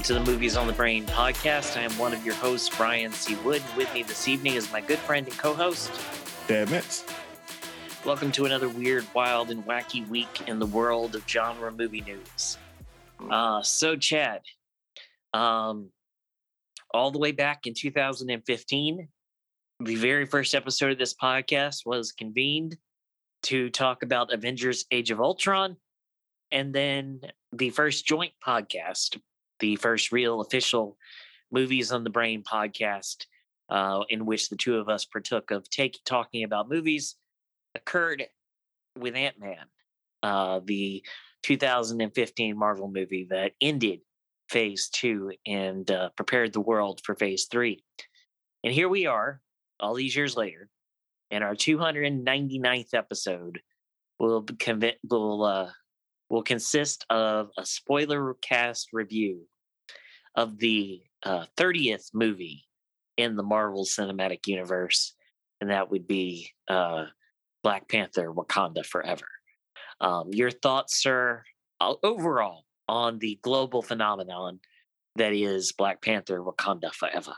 Welcome to the Movies on the Brain podcast. I am one of your hosts, Brian C. Wood. With me this evening is my good friend and co host, Chad Metz. Welcome to another weird, wild, and wacky week in the world of genre movie news. Uh, so, Chad, um, all the way back in 2015, the very first episode of this podcast was convened to talk about Avengers Age of Ultron. And then the first joint podcast, the first real official Movies on the Brain podcast, uh, in which the two of us partook of take, talking about movies occurred with Ant Man, uh, the 2015 Marvel movie that ended phase two and uh, prepared the world for phase three. And here we are, all these years later, in our 299th episode We'll, conv- will uh, will consist of a spoiler cast review of the uh, 30th movie in the Marvel Cinematic Universe, and that would be uh, Black Panther Wakanda Forever. Um, your thoughts, sir, overall on the global phenomenon that is Black Panther Wakanda Forever?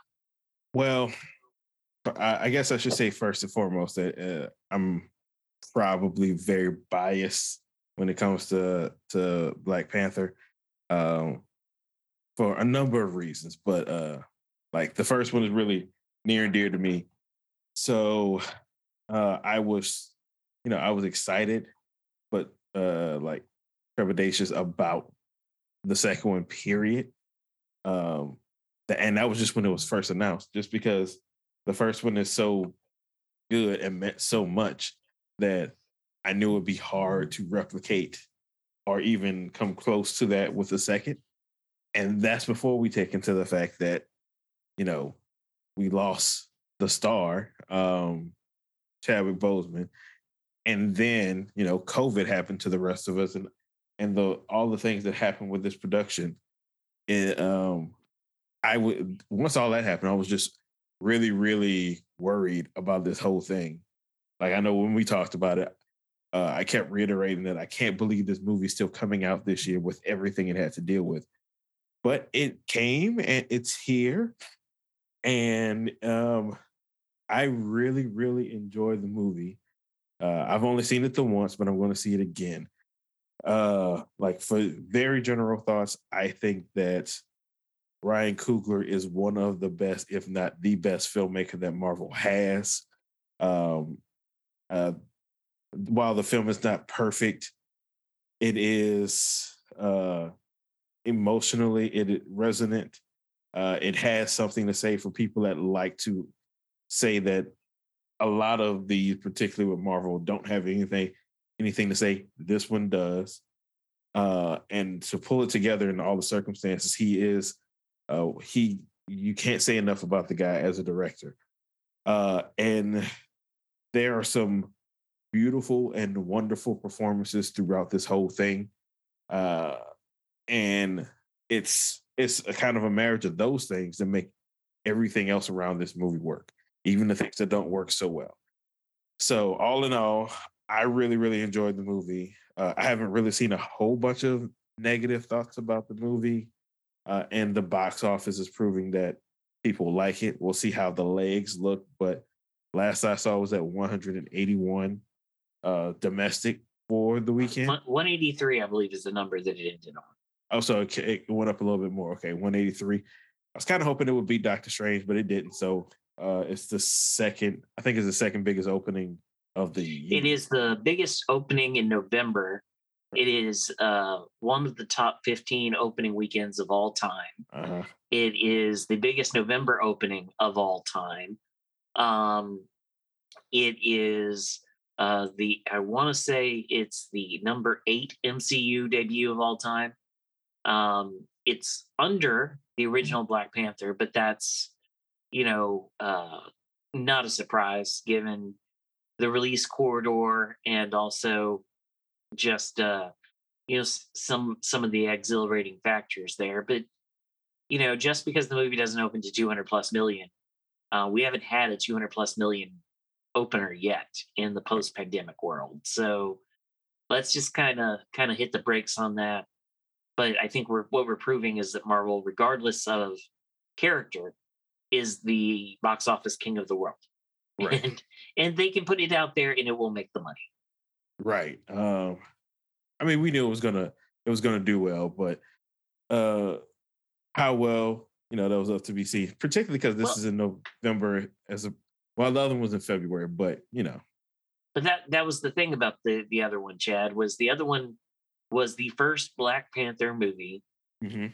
Well, I guess I should say first and foremost that uh, I'm probably very biased when it comes to to Black Panther um, for a number of reasons, but uh, like the first one is really near and dear to me. So uh, I was you know, I was excited, but uh like trepidatious about the second one, period. Um the, and that was just when it was first announced, just because the first one is so good and meant so much that I knew it'd be hard to replicate or even come close to that with a second. And that's before we take into the fact that, you know, we lost the star, um, Chadwick Boseman, and then you know covid happened to the rest of us and and the all the things that happened with this production. It um i would once all that happened i was just really really worried about this whole thing. Like i know when we talked about it uh, i kept reiterating that i can't believe this movie's still coming out this year with everything it had to deal with but it came and it's here and um i really really enjoyed the movie uh, I've only seen it the once, but I'm going to see it again. Uh, like for very general thoughts, I think that Ryan Coogler is one of the best, if not the best, filmmaker that Marvel has. Um, uh, while the film is not perfect, it is uh, emotionally it resonant. Uh, it has something to say for people that like to say that a lot of these, particularly with Marvel, don't have anything anything to say. This one does. Uh, and to pull it together in all the circumstances, he is uh, he you can't say enough about the guy as a director. Uh, and there are some beautiful and wonderful performances throughout this whole thing. Uh, and it's it's a kind of a marriage of those things that make everything else around this movie work even the things that don't work so well. So, all in all, I really, really enjoyed the movie. Uh, I haven't really seen a whole bunch of negative thoughts about the movie, uh, and the box office is proving that people like it. We'll see how the legs look, but last I saw was at 181 uh, domestic for the weekend. 183, I believe, is the number that it ended on. Oh, so it went up a little bit more. Okay, 183. I was kind of hoping it would be Doctor Strange, but it didn't. So uh, it's the second, I think, it's the second biggest opening of the year. It is the biggest opening in November. It is uh, one of the top 15 opening weekends of all time. Uh-huh. It is the biggest November opening of all time. Um, it is uh, the, I want to say it's the number eight MCU debut of all time. Um, it's under the original Black Panther, but that's you know, uh, not a surprise given the release corridor and also just uh, you know some some of the exhilarating factors there. But you know, just because the movie doesn't open to 200 plus million, uh, we haven't had a 200 plus million opener yet in the post-pandemic world. So let's just kind of kind of hit the brakes on that. but I think we're what we're proving is that Marvel, regardless of character, is the box office king of the world. Right. And and they can put it out there and it will make the money. Right. Um I mean we knew it was gonna it was gonna do well, but uh how well, you know, that was up to be seen, particularly because this well, is in November as a well, the other one was in February, but you know. But that that was the thing about the the other one, Chad, was the other one was the first Black Panther movie. Mm-hmm.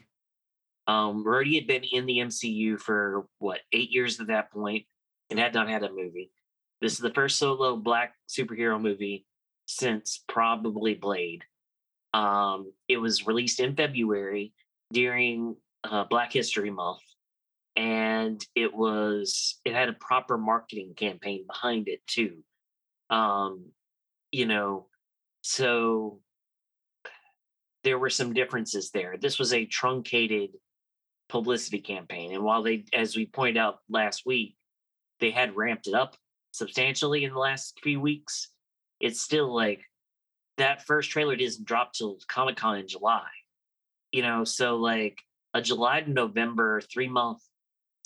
Um, Rhodey had been in the MCU for what eight years at that point, and had not had a movie. This is the first solo Black superhero movie since probably Blade. Um, it was released in February during uh, Black History Month, and it was it had a proper marketing campaign behind it too. Um, you know, so there were some differences there. This was a truncated publicity campaign, and while they, as we pointed out last week, they had ramped it up substantially in the last few weeks. It's still like that first trailer doesn't drop till Comic Con in July. You know, so like a July to November three month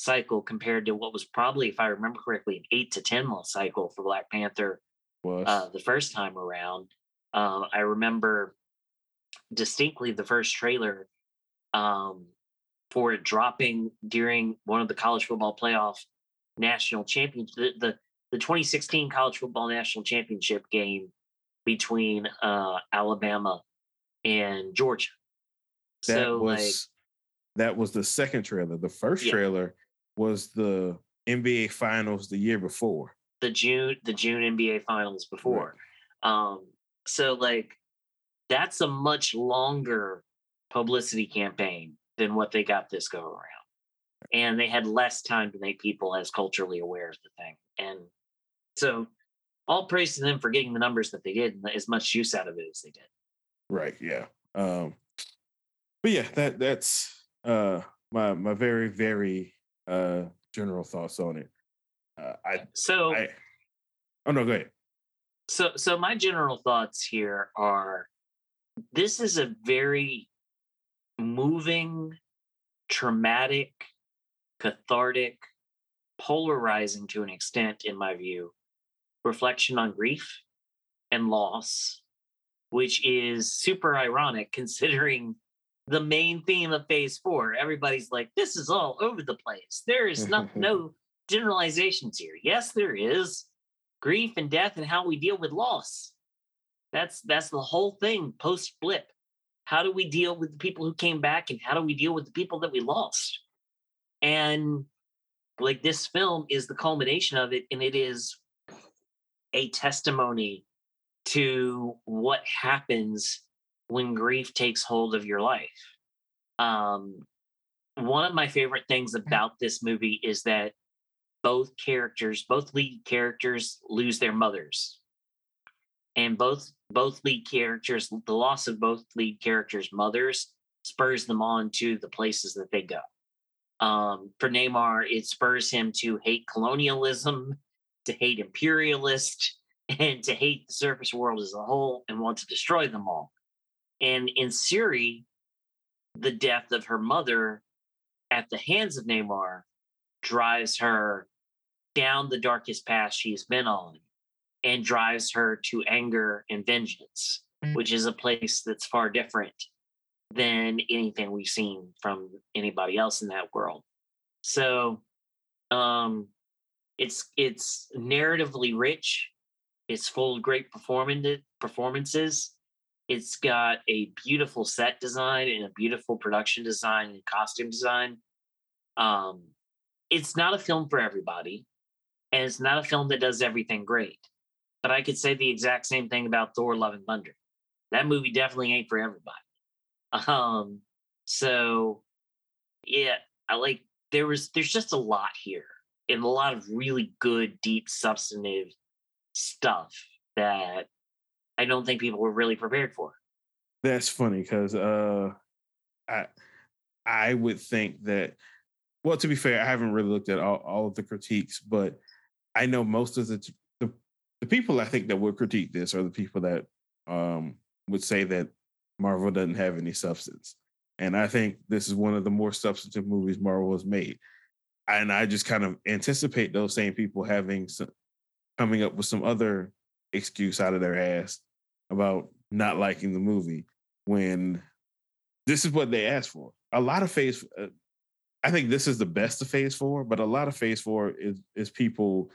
cycle compared to what was probably, if I remember correctly, an eight to 10 month cycle for Black Panther uh, the first time around. Uh, I remember distinctly the first trailer um, for it dropping during one of the college football playoff national championship, the, the, the 2016 college football national championship game between uh, Alabama and Georgia. That so was, like that was the second trailer. The first yeah. trailer was the NBA finals the year before. The June the June NBA finals before. Right. Um so like that's a much longer publicity campaign than what they got this go around. And they had less time to make people as culturally aware of the thing. And so all praise to them for getting the numbers that they did and as much use out of it as they did. Right. Yeah. Um but yeah, that that's uh my my very, very uh general thoughts on it. Uh, I so I, oh no, go ahead. So so my general thoughts here are this is a very moving, traumatic, cathartic, polarizing to an extent, in my view, reflection on grief and loss, which is super ironic considering the main theme of phase four. Everybody's like, this is all over the place. There is not, no generalizations here. Yes, there is grief and death and how we deal with loss. That's that's the whole thing post blip. How do we deal with the people who came back and how do we deal with the people that we lost? And like this film is the culmination of it, and it is a testimony to what happens when grief takes hold of your life. Um, one of my favorite things mm. about this movie is that both characters, both lead characters, lose their mothers, and both both lead characters, the loss of both lead characters' mothers spurs them on to the places that they go. Um, for Namor, it spurs him to hate colonialism, to hate imperialist, and to hate the surface world as a whole and want to destroy them all. And in Shuri, the death of her mother at the hands of Namor drives her down the darkest path she's been on and drives her to anger and vengeance, mm. which is a place that's far different than anything we've seen from anybody else in that world. So um it's it's narratively rich, it's full of great performance performances it's got a beautiful set design and a beautiful production design and costume design. Um, it's not a film for everybody, and it's not a film that does everything great. But I could say the exact same thing about Thor: Love and Thunder. That movie definitely ain't for everybody. Um, so yeah, I like there was there's just a lot here and a lot of really good, deep, substantive stuff that I don't think people were really prepared for. That's funny because uh, I I would think that. Well, to be fair, I haven't really looked at all, all of the critiques, but I know most of the, the the people I think that would critique this are the people that um, would say that Marvel doesn't have any substance. And I think this is one of the more substantive movies Marvel has made. And I just kind of anticipate those same people having some, coming up with some other excuse out of their ass about not liking the movie when this is what they asked for. A lot of phase, uh, I think this is the best of phase four, but a lot of phase four is is people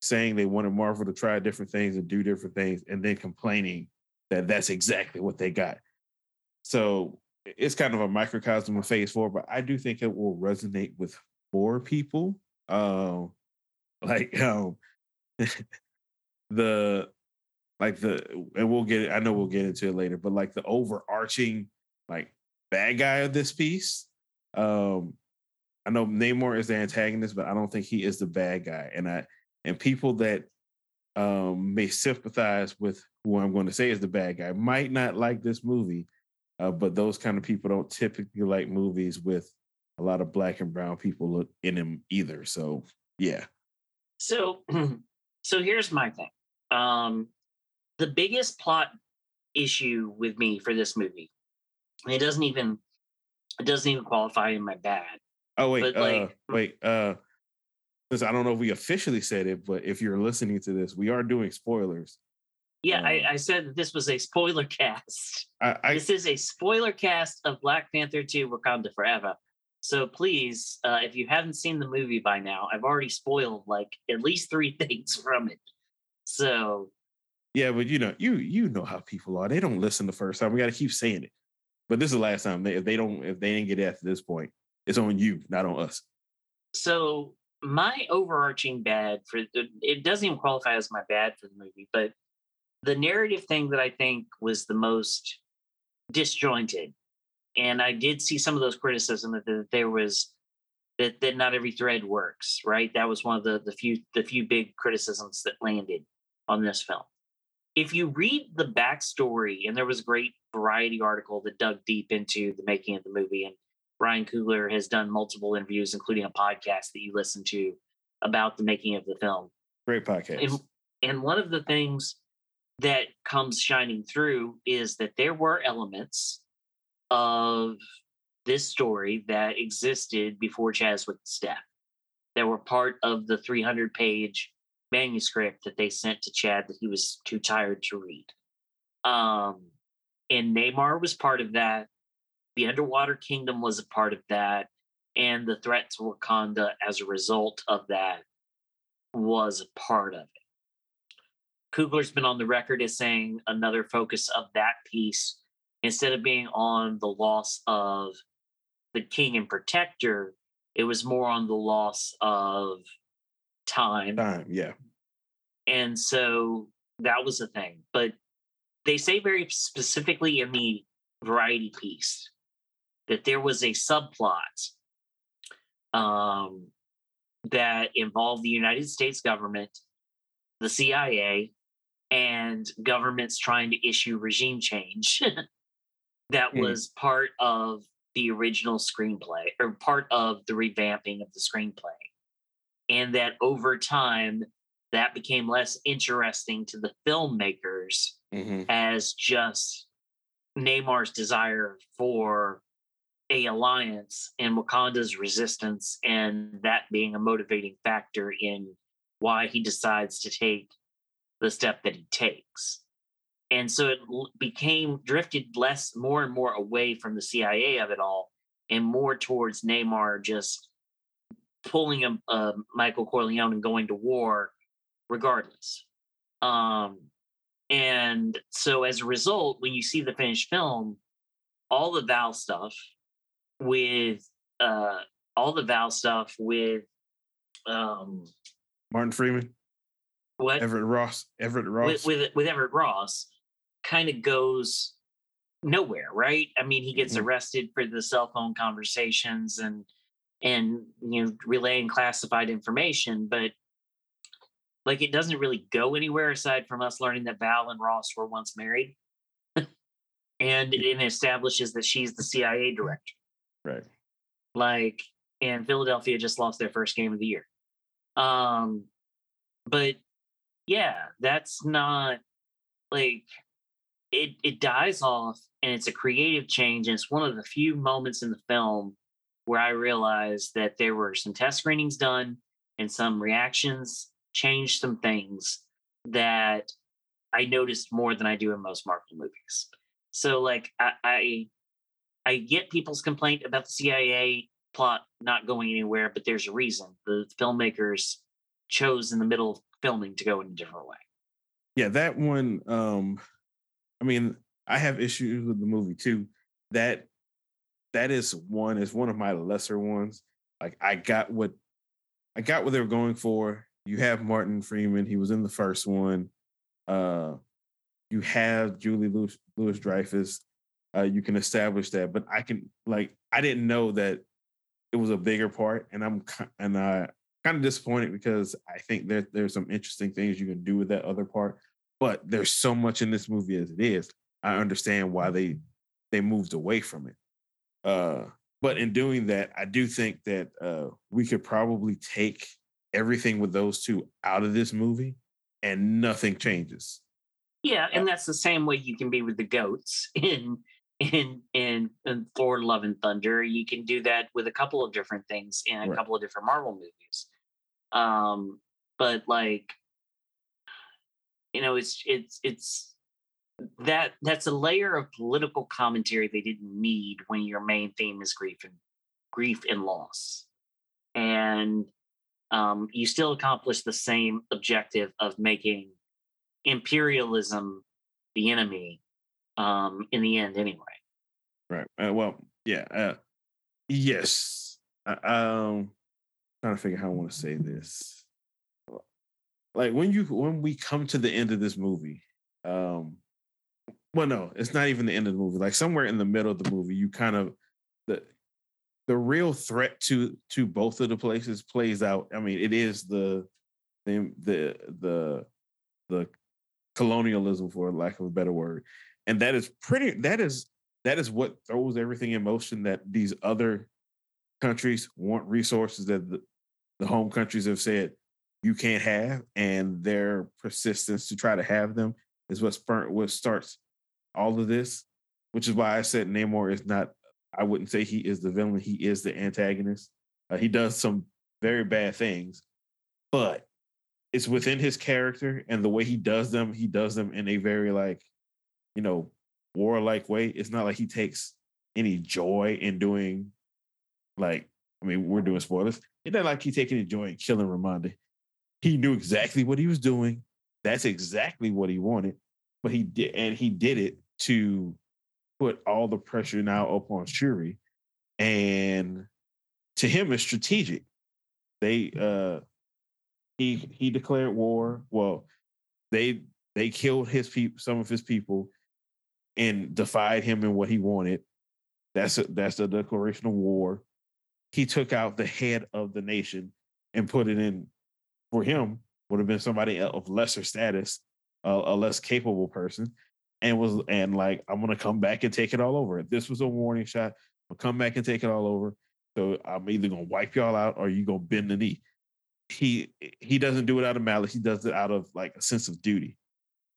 saying they wanted Marvel to try different things and do different things, and then complaining that that's exactly what they got. So it's kind of a microcosm of phase four, but I do think it will resonate with more people. Um, like um, the like the and we'll get I know we'll get into it later, but like the overarching like bad guy of this piece. Um, I know Namor is the antagonist, but I don't think he is the bad guy. And I and people that um may sympathize with who I'm going to say is the bad guy might not like this movie, uh, but those kind of people don't typically like movies with a lot of black and brown people in them either. So yeah. So so here's my thing. Um the biggest plot issue with me for this movie, it doesn't even it doesn't even qualify in my bad. Oh wait, uh, like, wait, uh because I don't know if we officially said it, but if you're listening to this, we are doing spoilers. Yeah, um, I, I, said that this was a spoiler cast. I, I, this is a spoiler cast of Black Panther 2 Wakanda Forever. So please, uh, if you haven't seen the movie by now, I've already spoiled like at least three things from it. So yeah, but you know, you you know how people are. They don't listen the first time. We got to keep saying it. But this is the last time. They, if they don't, if they didn't get it after this point, it's on you, not on us. So my overarching bad for it doesn't even qualify as my bad for the movie, but the narrative thing that I think was the most disjointed, and I did see some of those criticism that, that there was that that not every thread works. Right, that was one of the the few the few big criticisms that landed on this film if you read the backstory, and there was a great variety article that dug deep into the making of the movie, and Ryan Coogler has done multiple interviews, including a podcast that you listen to about the making of the film. Great podcast. And, and one of the things that comes shining through is that there were elements of this story that existed before Chadwick's death that were part of the 300 page manuscript that they sent to Chad that he was too tired to read. Um, and Namor was part of that. The Underwater Kingdom was a part of that. And the threat to Wakanda as a result of that was a part of it. Coogler's been on the record as saying another focus of that piece, instead of being on the loss of the king and protector, it was more on the loss of time. Time, yeah. And so that was a thing. But they say very specifically in the variety piece that there was a subplot um, that involved the United States government, the CIA, and governments trying to issue regime change that mm. was part of the original screenplay or part of the revamping of the screenplay and that over time that became less interesting to the filmmakers mm-hmm. as just Namor's desire for a alliance and Wakanda's resistance and that being a motivating factor in why he decides to take the step that he takes. And so it became drifted less more and more away from the CIA of it all and more towards Namor just pulling a, a Michael Corleone and going to war regardless. Um, and so as a result, when you see the finished film, all the Val stuff with uh, all the Val stuff with um, Martin Freeman, what Everett Ross, Everett Ross with with, with Everett Ross, kind of goes nowhere, right? I mean, he gets mm-hmm. arrested for the cell phone conversations and and you know relaying classified information but like it doesn't really go anywhere aside from us learning that val and ross were once married. And it establishes that she's the cia director. Right. Like and philadelphia just lost their first game of the year. Um but yeah that's not like it it dies off and it's a creative change and it's one of the few moments in the film where I realized that there were some test screenings done and some reactions changed some things that I noticed more than I do in most Marvel movies. So like I I, I get people's complaint about the CIA plot not going anywhere, but there's a reason. The filmmakers chose in the middle of filming to go in a different way. Yeah, that one um I mean, I have issues with the movie too. That that is one is one of my lesser ones. Like I got what I got what they were going for. You have Martin Freeman. He was in the first one. Uh, you have Julie Lewis, Louis Dreyfus. Uh, you can establish that, but I can like I didn't know that it was a bigger part, and I'm and I kind of disappointed because I think that there's some interesting things you can do with that other part. But there's so much in this movie as it is. I understand why they they moved away from it. Uh, but in doing that, I do think that uh, we could probably take everything with those two out of this movie, and nothing changes. Yeah, and that's the same way you can be with the goats in in in, in Thor: Love and Thunder. You can do that with a couple of different things in a right. couple of different Marvel movies. Um, but like, you know, it's it's it's that that's a layer of political commentary they didn't need when your main theme is grief and grief and loss. And um, you still accomplish the same objective of making imperialism the enemy um, in the end anyway. Right uh, well yeah uh, yes uh, um trying to figure how i want to say this. Like when you when we come to the end of this movie um well, no, it's not even the end of the movie. Like somewhere in the middle of the movie, you kind of the the real threat to to both of the places plays out. I mean, it is the the the the, the colonialism, for lack of a better word, and that is pretty. That is that is what throws everything in motion. That these other countries want resources that the, the home countries have said you can't have, and their persistence to try to have them is what spur, what starts all of this, which is why I said Namor is not. I wouldn't say he is the villain. He is the antagonist. Uh, he does some very bad things, but it's within his character and the way he does them. He does them in a very like, you know, warlike way. It's not like he takes any joy in doing, like, I mean, we're doing spoilers. It's not like he takes any joy in killing Ramonda. He knew exactly what he was doing. That's exactly what he wanted, but he did, and he did it to put all the pressure now upon Shuri. And to him, it's strategic. They uh he he declared war. Well, they they killed his people, some of his people, and defied him in what he wanted. That's a, that's the declaration of war. He took out the head of the nation and put it in. For him, would have been somebody of lesser status, a less capable person, and was and like I'm gonna come back and take it all over. If this was a warning shot, I'll come back and take it all over. So I'm either gonna wipe y'all out or you gonna bend the knee. He he doesn't do it out of malice. He does it out of like a sense of duty.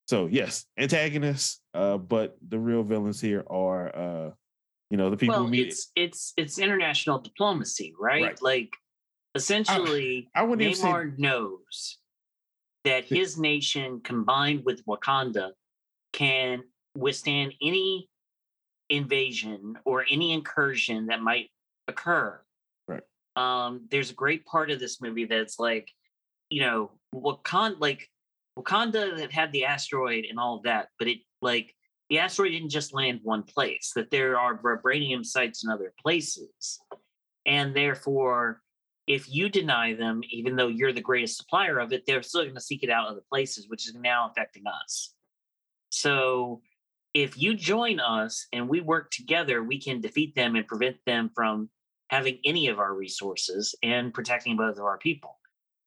So yes, antagonists, uh, but the real villains here are uh, you know, the people well, who meet it's it's it's international diplomacy, right? right. Like essentially I, I Namor say... knows that his nation combined with Wakanda can withstand any invasion or any incursion that might occur. Right. Um, there's a great part of this movie that's like, you know, Wakanda, like Wakanda that had the asteroid and all of that, but it like the asteroid didn't just land one place, that there are vibranium sites in other places. And therefore, if you deny them, even though you're the greatest supplier of it, they're still going to seek it out other places, which is now affecting us. So if you join us and we work together, we can defeat them and prevent them from having any of our resources and protecting both of our people.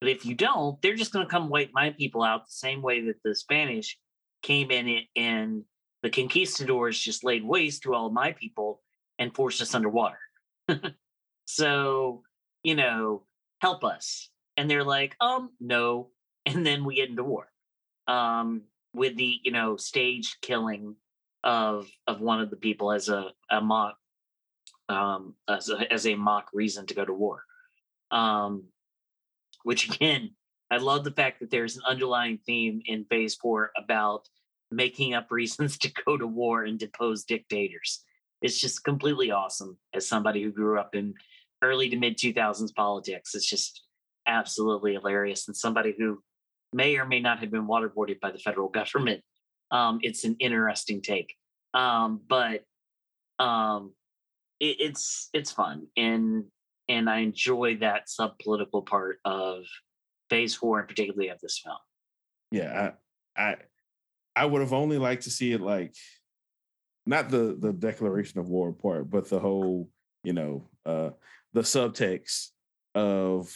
But if you don't, they're just going to come wipe my people out the same way that the Spanish came in and the conquistadors just laid waste to all of my people and forced us underwater. so, you know, help us. And they're like, um, no. And then we get into war. Um, with the you know staged killing of of one of the people as a, a mock um, as a, as a mock reason to go to war. Um, which again, I love the fact that there's an underlying theme in Phase Four about making up reasons to go to war and depose dictators. It's just completely awesome. As somebody who grew up in early to mid 2000s politics, it's just absolutely hilarious. And somebody who may or may not have been waterboarded by the federal government. Um, it's an interesting take, um, but um, it, it's it's fun and and I enjoy that sub political part of Phase Four, and particularly of this film. Yeah, I I I would have only liked to see it like not the the declaration of war part, but the whole you know uh the subtext of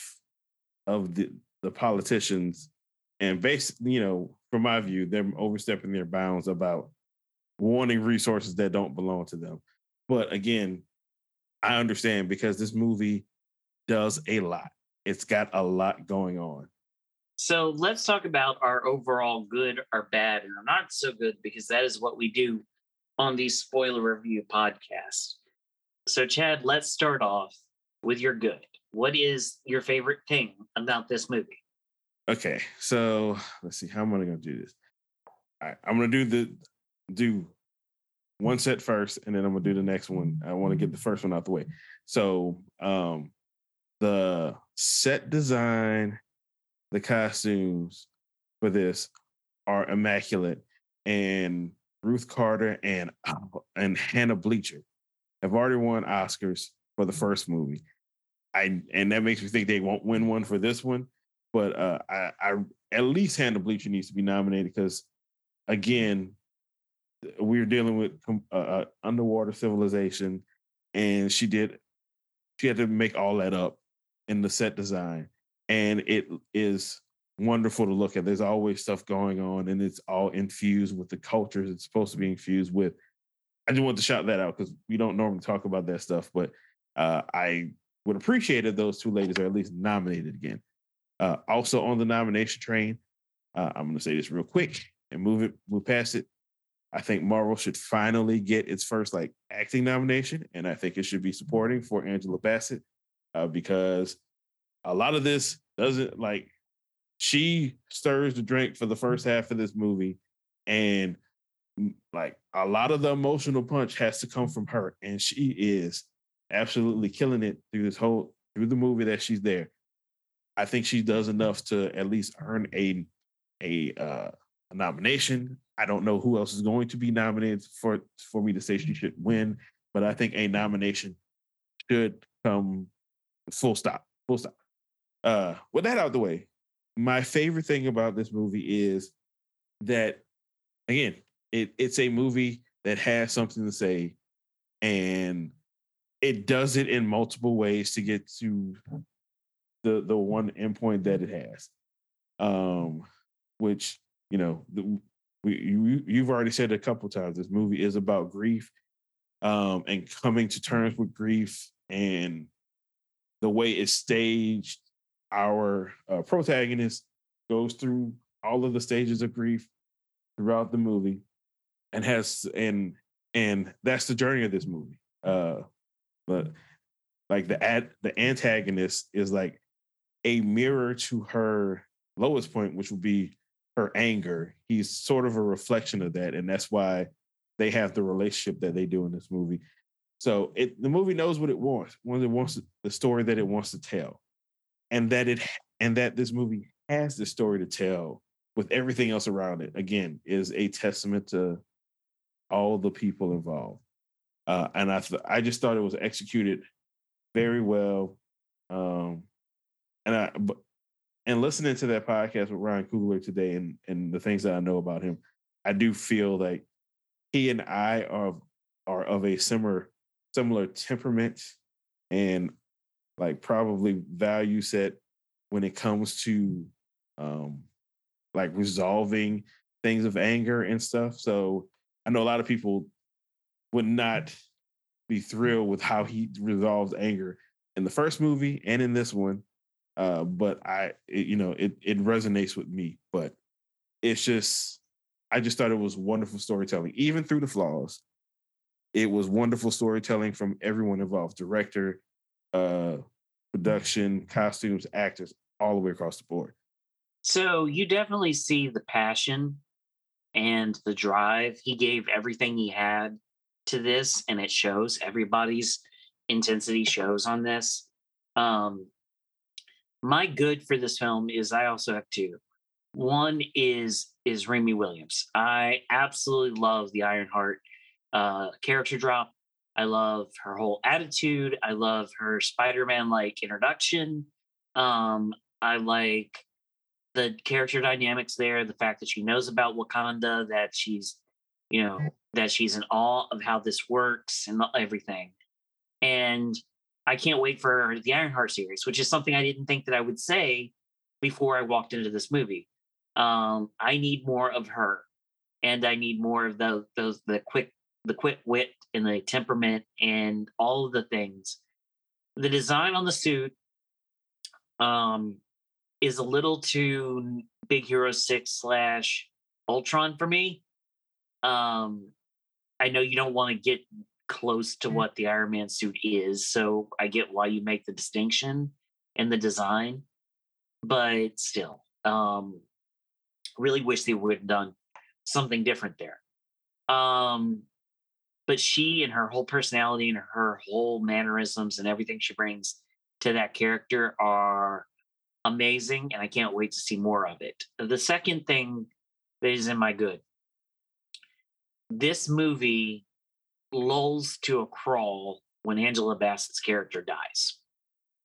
of the the politicians and basically, you know, from my view, they're overstepping their bounds about wanting resources that don't belong to them. But again, I understand because this movie does a lot. It's got a lot going on. So let's talk about our overall good or bad and not so good, because that is what we do on the spoiler review podcast. So, Chad, let's start off with your good. What is your favorite thing about this movie? Okay, so let's see. How am I going to do this? All right, I'm going to do the do one set first, and then I'm going to do the next one. I want to get the first one out the way. So, um, the set design, the costumes for this are immaculate, and Ruth Carter and and Hannah Beachler have already won Oscars for the first movie. I and that makes me think they won't win one for this one but uh, I, I at least Hannah Beachler needs to be nominated because, again, we're dealing with uh, uh, underwater civilization, and she did she had to make all that up in the set design, and it is wonderful to look at. There's always stuff going on, and it's all infused with the cultures it's supposed to be infused with. I just want to shout that out because we don't normally talk about that stuff, but uh, I would appreciate it those two ladies are at least nominated again. Uh, also on the nomination train, uh, I'm going to say this real quick and move it, move past it. I think Marvel should finally get its first like acting nomination, and I think it should be supporting for Angela Bassett uh, because a lot of this doesn't like she stirs the drink for the first half of this movie, and mm, like a lot of the emotional punch has to come from her, and she is absolutely killing it through this whole through the movie that she's there. I think she does enough to at least earn a a, uh, a nomination. I don't know who else is going to be nominated for for me to say she should win, but I think a nomination should come full stop. Full stop. Uh, with that out of the way, my favorite thing about this movie is that again, it, it's a movie that has something to say and it does it in multiple ways to get to the the one endpoint that it has, um, which you know the, we you, you've already said a couple times. This movie is about grief, um, and coming to terms with grief and the way it's staged. Our uh, protagonist goes through all of the stages of grief throughout the movie, and has and and that's the journey of this movie. Uh, but like the ad the antagonist is like a mirror to her lowest point, which would be her anger. He's sort of a reflection of that, and that's why they have the relationship that they do in this movie. So it the movie knows what it wants, when it wants the story that it wants to tell, and that it and that this movie has the story to tell with everything else around it. Again, is a testament to all the people involved, uh, and I th- I just thought it was executed very well. Um, and I and listening to that podcast with Ryan Coogler today and and the things that I know about him, I do feel like he and I are are of a similar similar temperament and like probably value set when it comes to um like resolving things of anger and stuff. So I know a lot of people would not be thrilled with how he resolves anger in the first movie and in this one. Uh, but I, it, you know, it it resonates with me. But it's just, I just thought it was wonderful storytelling, even through the flaws. It was wonderful storytelling from everyone involved director, uh, production, costumes, actors, all the way across the board. So you definitely see the passion and the drive. He gave everything he had to this, and it shows. Everybody's intensity shows on this. Um, my good for this film is I also have two. One is is Riri Williams. I absolutely love the Ironheart uh, character drop. I love her whole attitude. I love her Spider-Man like introduction. Um, I like the character dynamics there, the fact that she knows about Wakanda, that she's, you know, that she's in awe of how this works and everything. And I can't wait for the Ironheart series, which is something I didn't think that I would say before I walked into this movie. Um, I need more of her, and I need more of those those the quick the quick wit and the temperament and all of the things. The design on the suit um, is a little too Big Hero Six slash Ultron for me. Um, I know you don't want to get close to mm. what the Iron Man suit is, so I get why you make the distinction in the design, but still, um, really wish they would have done something different there. Um, but she and her whole personality and her whole mannerisms and everything she brings to that character are amazing, and I can't wait to see more of it. The second thing that is in my good this movie lulls to a crawl when Angela Bassett's character dies.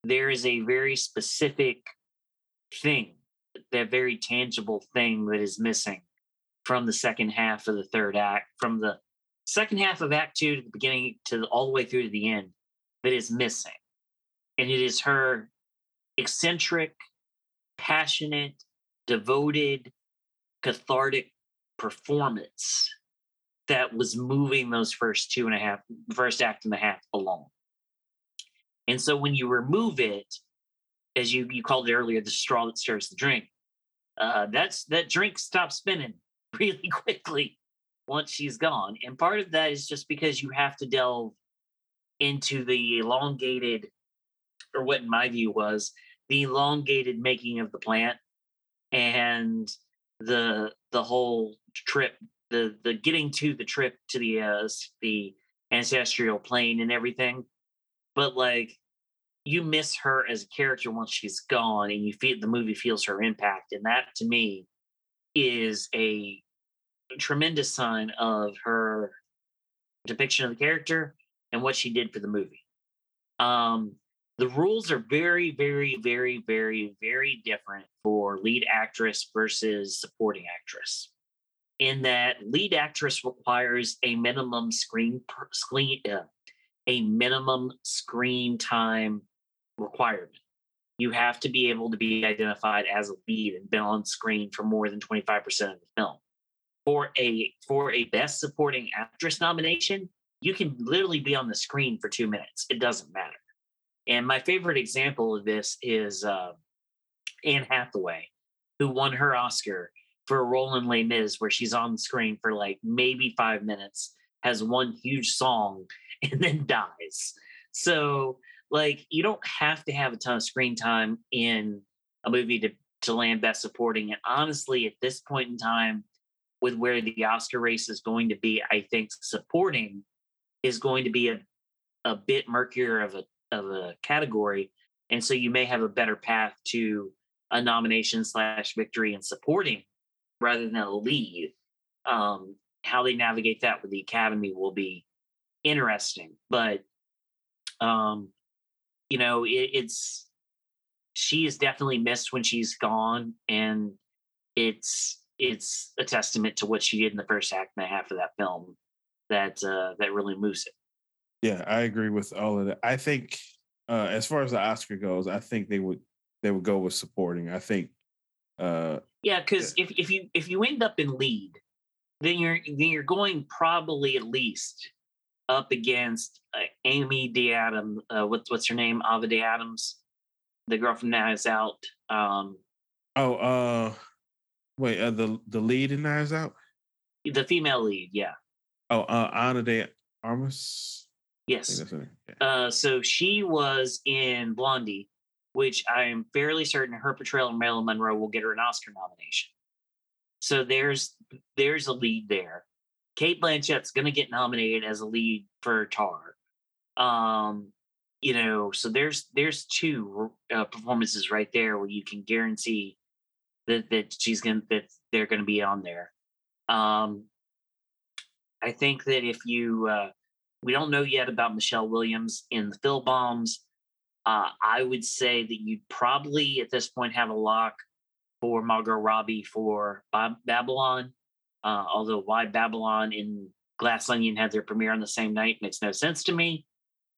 There is a very specific thing, that very tangible thing that is missing from the second half of the third act, from the second half of Act Two to the beginning to the, all the way through to the end, that is missing. And it is her eccentric, passionate, devoted, cathartic performance that was moving those first two and a half, first act and a half along. And so when you remove it, as you you called it earlier, the straw that stirs the drink, uh, that's that drink stops spinning really quickly once she's gone. And part of that is just because you have to delve into the elongated, or what in my view was the elongated making of the plant and the the whole trip the the getting to the trip to the uh the ancestral plane and everything but like you miss her as a character once she's gone and you feel the movie feels her impact and that to me is a tremendous sign of her depiction of the character and what she did for the movie. Um the rules are very very very very very different for lead actress versus supporting actress in that lead actress requires a minimum screen screen uh, a minimum screen time requirement. You have to be able to be identified as a lead and been on screen for more than 25% of the film. For a for a best supporting actress nomination, you can literally be on the screen for 2 minutes. It doesn't matter. And my favorite example of this is uh, Anne Hathaway, who won her Oscar for in Les Mis where she's on screen for like maybe five minutes, has one huge song, and then dies. So, like, you don't have to have a ton of screen time in a movie to, to land Best Supporting. And honestly, at this point in time, with where the Oscar race is going to be, I think supporting is going to be a, a bit murkier of a of a category. And so you may have a better path to a nomination slash victory in supporting rather than a lead. Um, how they navigate that with the academy will be interesting, but um, you know, it, it's she is definitely missed when she's gone, and it's it's a testament to what she did in the first act and a half of that film that uh, that really moves it. Yeah, I agree with all of that. I think uh, as far as the Oscar goes, I think they would they would go with supporting. I think uh, yeah, because if, if you if you end up in lead, then you're then you're going probably at least up against uh, Amy D. Uh, what's what's her name? Ava. Adams, the girl from Knives Out. Um, oh, uh, wait, uh, the the lead in Knives Out. The female lead, yeah. Oh, uh, Ana de Armas. Yes. Uh, so she was in Blondie, which I am fairly certain her portrayal of Marilyn Monroe will get her an Oscar nomination. So there's there's a lead there. Cate Blanchett's going to get nominated as a lead for Tar. Um, you know, so there's there's two uh, performances right there where you can guarantee that that she's going that they're going to be on there. Um, I think that if you uh, we don't know yet about Michelle Williams in the Fabelmans. Uh, I would say that you'd probably at this point have a lock for Margot Robbie for Babylon. Uh, although why Babylon and Glass Onion had their premiere on the same night makes no sense to me.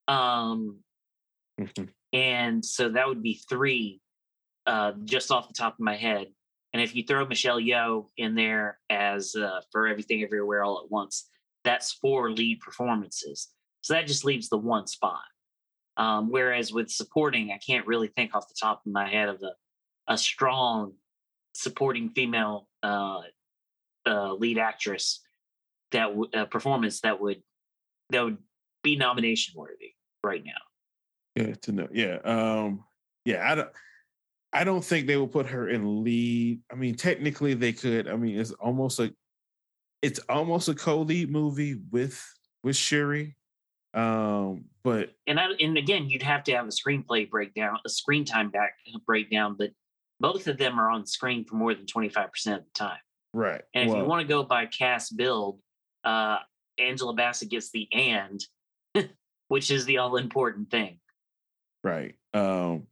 Um, mm-hmm. And so that would be three uh, just off the top of my head. And if you throw Michelle Yeoh in there as uh, for everything everywhere all at once, that's four lead performances. So that just leaves the one spot. Um, whereas with supporting, I can't really think off the top of my head of a, a strong supporting female uh, uh, lead actress that w- performance that would that would be nomination worthy right now. Yeah, to know. Yeah, um, yeah. I don't. I don't think they will put her in lead. I mean, technically they could. I mean, it's almost a, it's almost a co-lead movie with with Shuri. Um, but and I, and again, you'd have to have a screenplay breakdown, a screen time back breakdown, but both of them are on screen for more than 25% of the time. Right. And if well, you want to go by cast build, uh, Angela Bassett gets the and, which is the all important thing. Right. Um,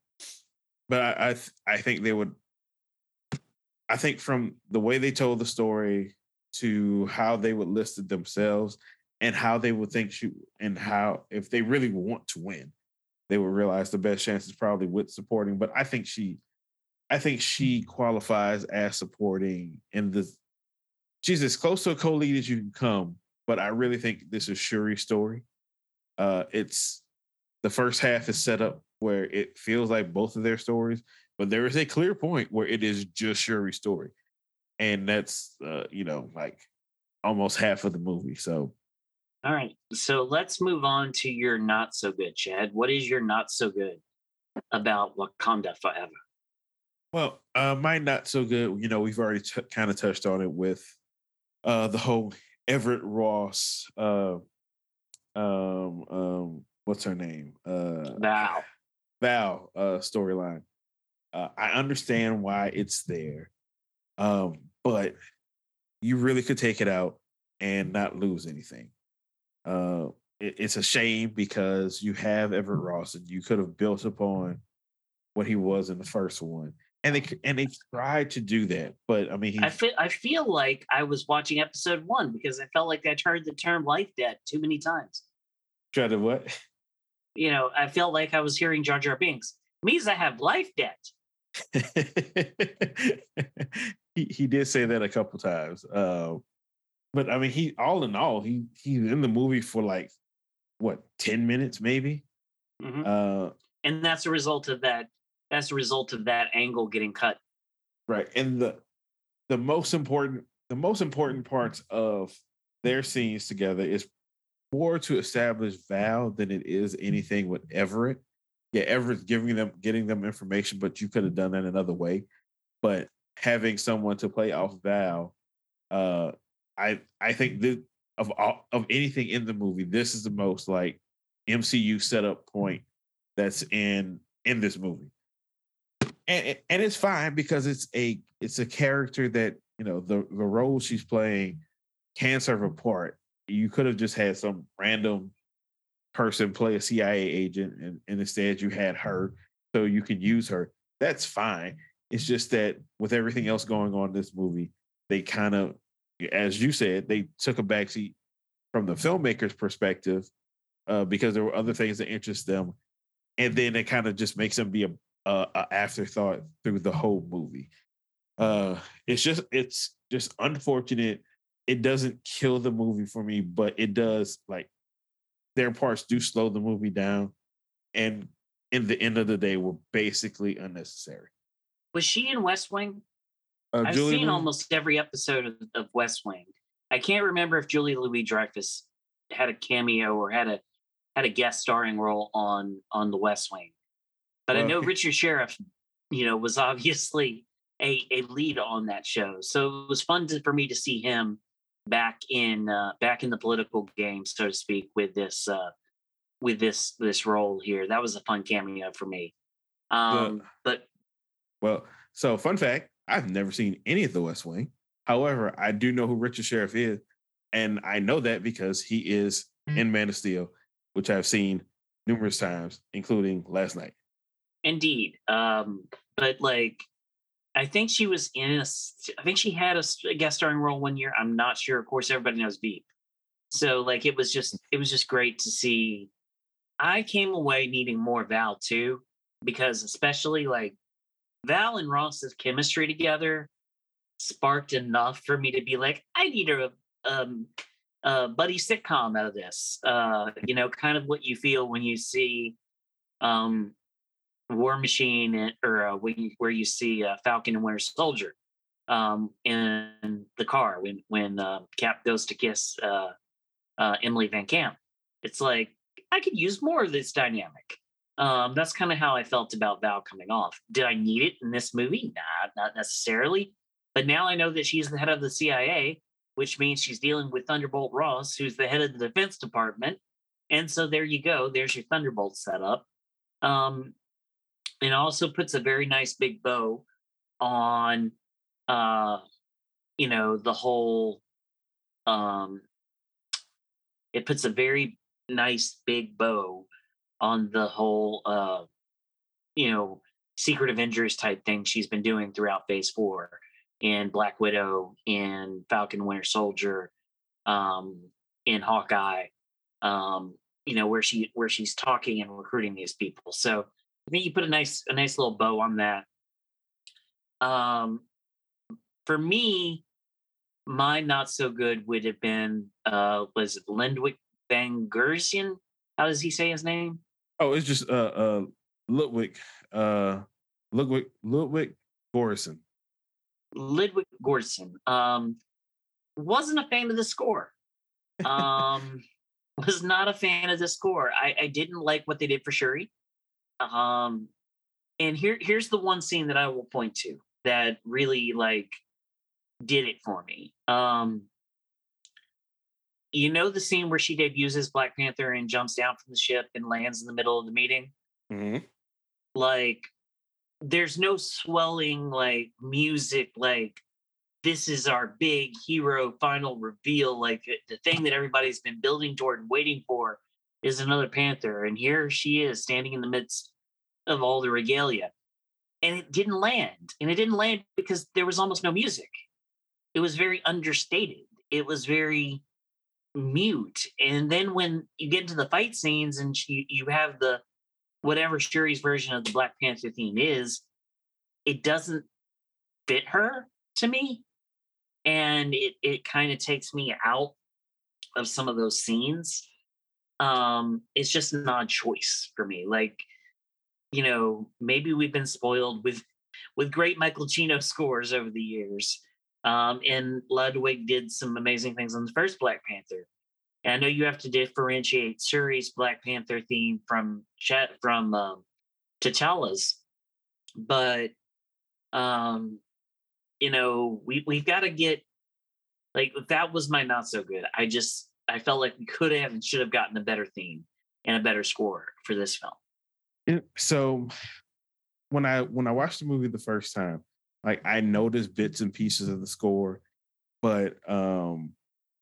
but I, I, th- I think they would, I think from the way they told the story to how they would list it themselves and how they would think she, and how, if they really want to win, they would realize the best chance is probably with supporting. But I think she, I think she qualifies as supporting in the. She's as close to a co-lead as you can come, but I really think this is Shuri's story. Uh, it's the first half is set up where it feels like both of their stories, but there is a clear point where it is just Shuri's story, and that's uh, you know like almost half of the movie. So, all right, so let's move on to your not so good, Chad. What is your not so good about Wakanda Forever? Well, uh, mine not so good. You know, we've already t- kind of touched on it with uh, the whole Everett Ross. Uh, um, um, what's her name? Uh, Val. Val uh, storyline. Uh, I understand why it's there, um, but you really could take it out and not lose anything. Uh, it, it's a shame because you have Everett Ross and you could have built upon what he was in the first one and they and they tried to do that, but I mean, I feel I feel like I was watching episode one because I felt like I'd heard the term life debt too many times. Try to what? You know, I felt like I was hearing Jar Jar Binks. Means I have life debt. he he did say that a couple times, uh, but I mean, he all in all, he he's in the movie for like what ten minutes maybe, mm-hmm. uh, and that's a result of that That's a result of that angle getting cut. Right. And the the most important the most important parts of their scenes together is more to establish Val than it is anything with Everett. Yeah, Everett's giving them getting them information, but you could have done that another way. But having someone to play off Val, uh, I I think of all, of anything in the movie, this is the most like MCU setup point that's in in this movie and and it's fine because it's a it's a character that you know the the role she's playing can serve a part. You could have just had some random person play a CIA agent, and, and instead you had her, so you can use her. That's fine. It's just that with everything else going on in this movie, they kind of, as you said, they took a backseat from the filmmaker's perspective uh, because there were other things that interest them, and then it kind of just makes them be a uh, a afterthought through the whole movie. Uh, it's just it's just unfortunate. It doesn't kill the movie for me, but it does like their parts do slow the movie down, and in the end of the day, were basically unnecessary. Was she in West Wing? Uh, I've Julie seen Lee? almost every episode of, of West Wing, I can't remember if Julia Louis-Dreyfus had a cameo or had a had a guest starring role on on The West Wing, but I know Richard Schiff, you know, was obviously a a lead on that show. So it was fun to, for me to see him back in uh, back in the political game, so to speak, with this uh, with this this role here. That was a fun cameo for me. Um, but well, so fun fact: I've never seen any of The West Wing. However, I do know who Richard Schiff is, and I know that because he is mm-hmm. in Man of Steel, which I've seen numerous times, including last night. Indeed, um, but like I think she was in a. I think she had a, a guest starring role one year. I'm not sure. Of course, everybody knows Veep. So like it was just it was just great to see. I came away needing more Val too, because especially like Val and Ross's chemistry together sparked enough for me to be like, I need a um a buddy sitcom out of this. Uh, you know, kind of what you feel when you see um War Machine or uh, you, where you see uh, Falcon and Winter Soldier um, in the car when when uh, Cap goes to kiss uh, uh, Emily VanCamp. It's like I could use more of this dynamic. Um, that's kind of how I felt about Val coming off. Did I need it in this movie? Nah, not necessarily. But now I know that she's the head of the CIA, which means she's dealing with Thunderbolt Ross, who's the head of the Defense Department. And so there you go. There's your Thunderbolt setup. Um, and also puts a very nice big bow on uh you know the whole um it puts a very nice big bow on the whole uh you know secret avengers type thing she's been doing throughout phase four and black widow and falcon winter soldier um in hawkeye um you know where she where she's talking and recruiting these people so I think you put a nice a nice little bow on that. Um, for me, my not so good would have been uh was it Lindwick Van Gersian? How does he say his name? Oh, it's just uh uh Ludwig uh Ludwig Ludwig Göransson. Ludwig Göransson. Um wasn't a fan of the score. Um was not a fan of the score. I, I didn't like what they did for Shuri. Um, and here here's the one scene that I will point to that really like did it for me. Um, you know the scene where she debuts as Black Panther and jumps down from the ship and lands in the middle of the meeting. Mm-hmm. Like, there's no swelling like music. Like, this is our big hero final reveal. Like the thing that everybody's been building toward and waiting for is another panther, and here she is standing in the midst of all the regalia. And it didn't land. And it didn't land because there was almost no music. It was very understated. It was very mute. And then when you get into the fight scenes and you, you have the whatever Shuri's version of the Black Panther theme is, it doesn't fit her to me. And it it kind of takes me out of some of those scenes um, it's just an odd choice for me. Like, you know, maybe we've been spoiled with with great Michael Giacchino scores over the years. Um, and Ludwig did some amazing things on the first Black Panther. And I know you have to differentiate Shuri's Black Panther theme from from um, T'Challa's, but um, you know, we we've got to get like that was my not so good. I just I felt like we could have and should have gotten a better theme and a better score for this film. so when I when I watched the movie the first time, like I noticed bits and pieces of the score, but um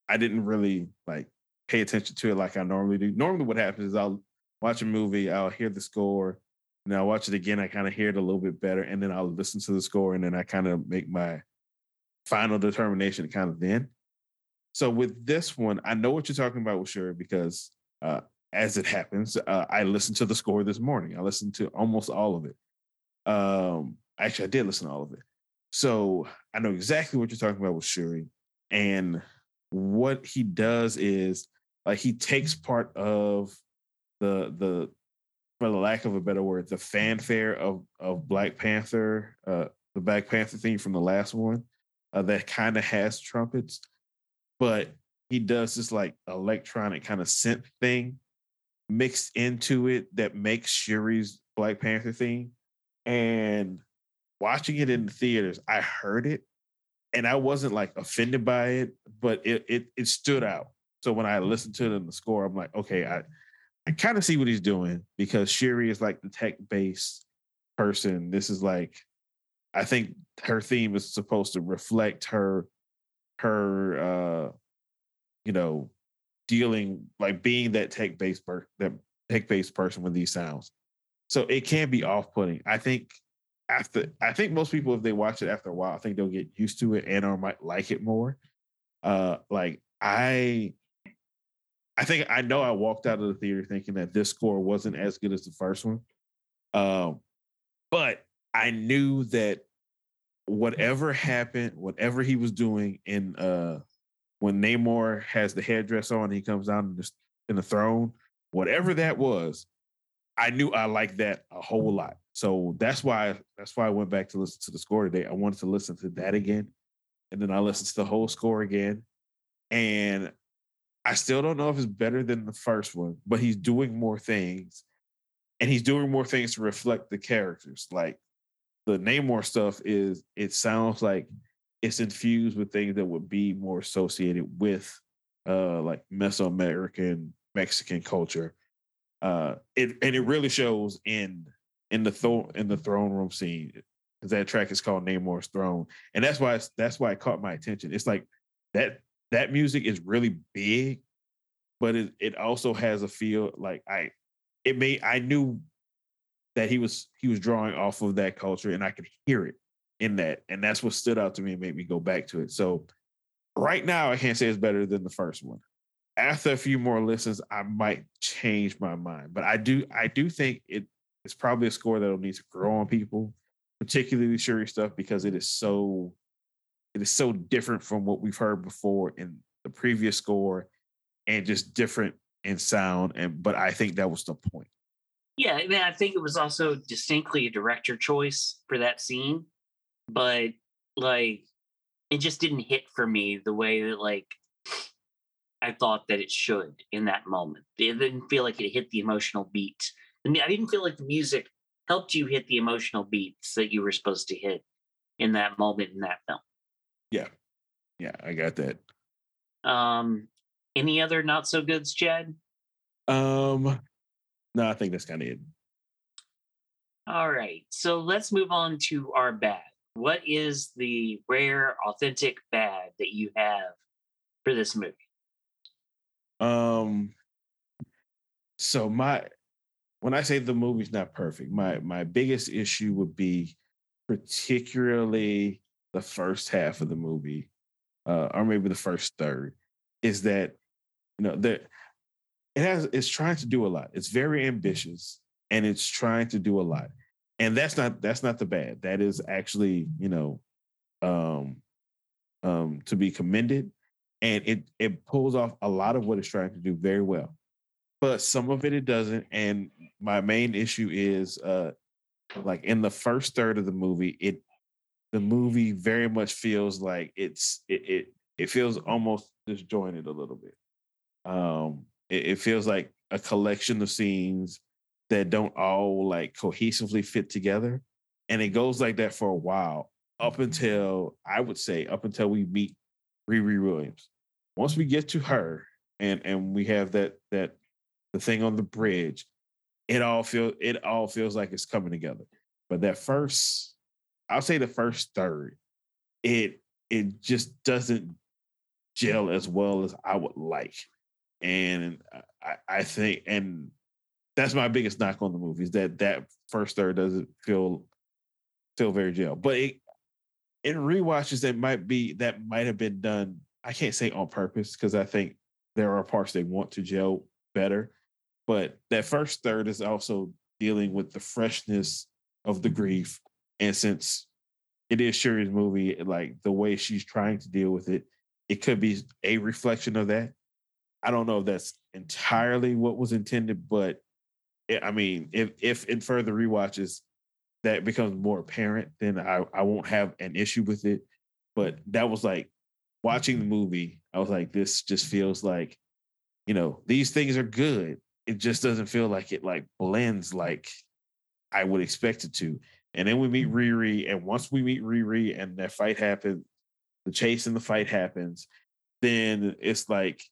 I didn't really like pay attention to it like I normally do. Normally what happens is I'll watch a movie, I'll hear the score, and I'll watch it again, I kind of hear it a little bit better, and then I'll listen to the score and then I kind of make my final determination kind of then. So with this one, I know what you're talking about with Shuri because uh, as it happens, uh, I listened to the score this morning. I listened to almost all of it. Um, actually, I did listen to all of it. So I know exactly what you're talking about with Shuri. And what he does is like he takes part of the the for the lack of a better word, the fanfare of of Black Panther, uh, the Black Panther theme from the last one, uh, that kind of has trumpets, but he does this like electronic kind of synth thing mixed into it that makes Shuri's Black Panther theme. And watching it in the theaters, I heard it and I wasn't like offended by it, but it it it stood out. So when I listened to it in the score, I'm like, okay, I I kind of see what he's doing because Shuri is like the tech based person. This is like, I think her theme is supposed to reflect her her uh you know dealing like being that tech based per- that tech based person with these sounds. So it can be off putting. I think after I think most people if they watch it after a while, I think they'll get used to it and or might like it more. Uh like I I think I know I walked out of the theater thinking that this score wasn't as good as the first one. Um but I knew that whatever happened, whatever he was doing in uh when Namor has the headdress on, he comes down in the, in the throne, whatever that was, I knew I liked that a whole lot. So that's why that's why I went back to listen to the score today. I wanted to listen to that again, and then I listened to the whole score again, and I still don't know if it's better than the first one, but he's doing more things, and he's doing more things to reflect the characters. Like the Namor stuff is, it sounds like it's infused with things that would be more associated with uh like Mesoamerican Mexican culture. Uh it and it really shows in in the th- in the throne room scene because that track is called Namor's Throne, and that's why that's why it caught my attention. It's like that that music is really big, but it it also has a feel like I it made I knew that he was he was drawing off of that culture, and I could hear it in that, and that's what stood out to me and made me go back to it. So right now, I can't say it's better than the first one. After a few more listens, I might change my mind, but I do I do think it it's probably a score that'll need to grow on people, particularly Shuri stuff, because it is so it is so different from what we've heard before in the previous score and just different in sound. And but I think that was the point. Yeah, I mean, I think it was also distinctly a director choice for that scene, but like it just didn't hit for me the way that like I thought that it should in that moment. It didn't feel like it hit the emotional beat I mean, I didn't feel like the music helped you hit the emotional beats that you were supposed to hit in that moment in that film. Yeah. Yeah, I got that. Um any other not so goods, Chad? Um no, I think that's kind of it. All right. So let's move on to our bad. What is the rare, authentic bad that you have for this movie? Um so my when I say the movie's not perfect, my my biggest issue would be particularly the first half of the movie, uh, or maybe the first third, is that you know that it has it's trying to do a lot. It's very ambitious and it's trying to do a lot. And that's not that's not the bad. That is actually, you know, um um to be commended. And it it pulls off a lot of what it's trying to do very well but some of it it doesn't. And my main issue is uh like in the first third of the movie, it the movie very much feels like it's it it, it feels almost disjointed a little bit. Um it, it feels like a collection of scenes that don't all like cohesively fit together. And it goes like that for a while, up until I would say up until we meet Riri Williams. Once we get to her and and we have that that the thing on the bridge, it all feel it all feels like it's coming together. But that first, I'll say the first third, it it just doesn't gel as well as I would like. And I, I think, and that's my biggest knock on the movie is that that first third doesn't feel feel very gel. But it, in rewatches, that might be that might have been done. I can't say on purpose because I think there are parts they want to gel better. But that first third is also dealing with the freshness of the grief. And since it is Shuri's movie, like the way she's trying to deal with it, it could be a reflection of that. I don't know if that's entirely what was intended, but it, I mean, if if in further re-watches that becomes more apparent, then I, I won't have an issue with it. But that was like watching the movie, I was like, this just feels like, you know, these things are good. It just doesn't feel like it like blends like I would expect it to. And then we meet mm. Riri, and once we meet Riri and that fight happens, the chase and the fight happens, then it's like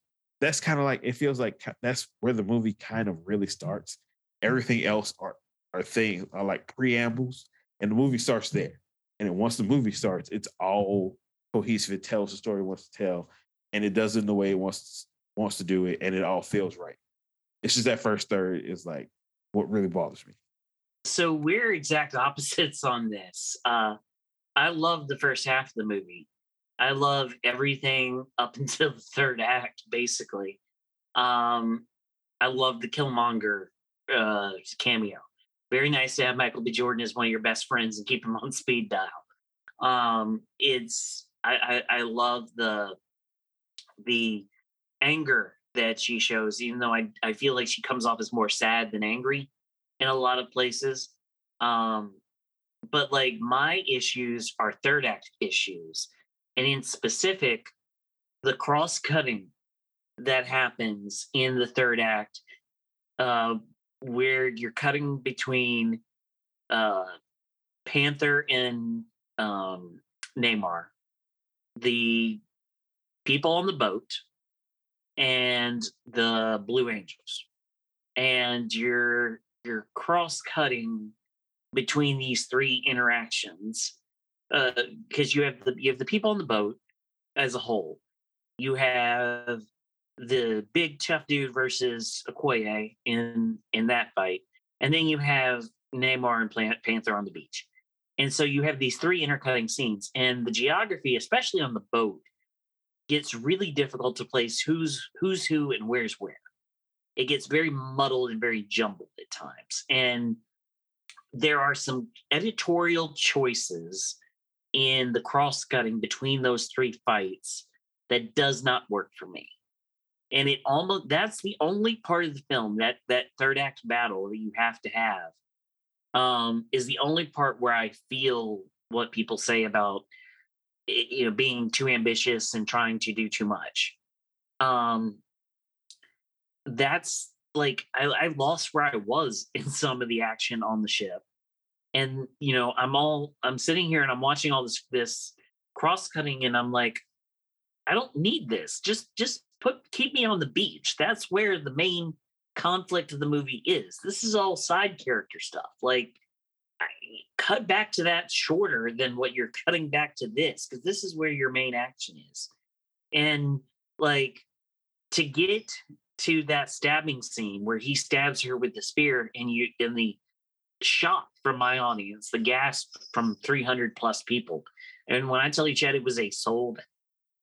that's kind of like it feels like that's where the movie kind of really starts. Everything else are are things are like preambles, and the movie starts mm. there. And then once the movie starts, it's all cohesive. It tells the story it wants to tell, and it does it in the way it wants wants to do it, and it all feels right. It's just that first third is like what really bothers me. So we're exact opposites on this. Uh, I love the first half of the movie. I love everything up until the third act, basically. Um, I love the Killmonger uh, cameo. Very nice to have Michael B. Jordan as one of your best friends and keep him on speed dial. Um, it's I, I, I love the the anger that she shows, even though I, I feel like she comes off as more sad than angry in a lot of places. Um, but like my issues are third act issues and in specific, the cross cutting that happens in the third act, uh, where you're cutting between uh, Panther and um, Namor, the people on the boat, and the Blue Angels, and you're you're cross cutting between these three interactions because uh, you have the you have the people on the boat as a whole. You have the big tough dude versus Okoye in in that fight, and then you have Namor and Black Panther on the beach. And so you have these three intercutting scenes, and the geography, especially on the boat, gets really difficult to place who's who's who and where's where. It gets very muddled and very jumbled at times, and there are some editorial choices in the cross cutting between those three fights that does not work for me. And it almost that's the only part of the film that that third act battle that you have to have um, is the only part where I feel what people say about you know being too ambitious and trying to do too much. Um, that's like I, I lost where I was in some of the action on the ship. And you know i'm all i'm sitting here and i'm watching all this this cross cutting and i'm like i don't need this. Just just put keep me on the beach. That's where the main conflict of the movie is. This is all side character stuff. Like cut back to that shorter than what you're cutting back to this because this is where your main action is and like to get to that stabbing scene where he stabs her with the spear and you in the shock from my audience, the gasp from 300 plus people. And when I tell you, Chad, it was a sold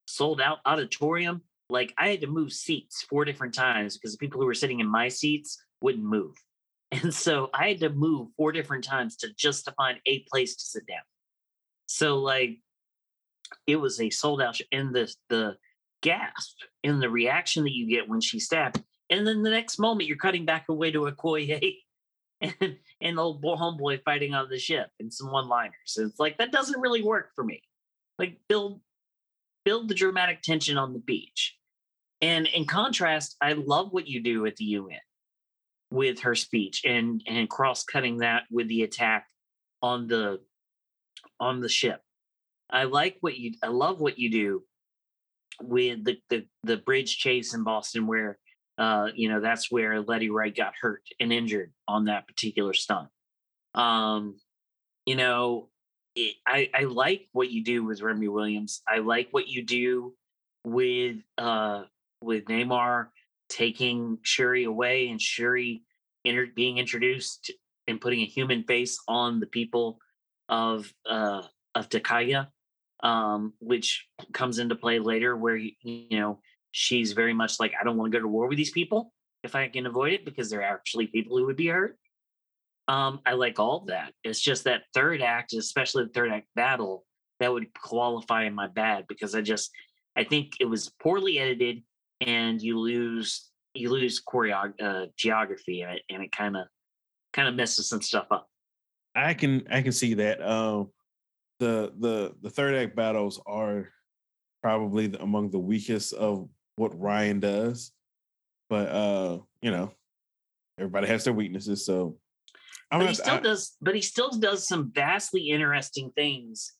sold out auditorium. Like I had to move seats four different times because the people who were sitting in my seats wouldn't move. And so I had to move four different times to just to find a place to sit down. So like it was a sold out show. and the the gasp and the reaction that you get when she stabbed. And then the next moment you're cutting back away to Okoye and, and old homeboy fighting on the ship and some one liners. It's like that doesn't really work for me. Like build build the dramatic tension on the beach. And in contrast, I love what you do at the UN with her speech and and cross cutting that with the attack on the on the ship. I like what you I love what you do with the the, the bridge chase in Boston where uh, you know, that's where Letty Wright got hurt and injured on that particular stunt. Um, you know, it, I, I like what you do with Remy Williams. I like what you do with uh, with Namor taking Shuri away and Shuri inter- being introduced and putting a human face on the people of uh, of Takaya, um, which comes into play later, where you know she's very much like, I don't want to go to war with these people if I can avoid it because they're actually people who would be hurt. Um, I like all that. It's just that third act, especially the third act battle, that would qualify in my bad because I just I think it was poorly edited and you lose you lose choreo uh, geography in it and it kind of kind of messes some stuff up. I can I can see that. Um, the the the third act battles are probably the, among the weakest of what Ryan does. But uh, you know, everybody has their weaknesses. So I'm but he still I, does, but he still does some vastly interesting things,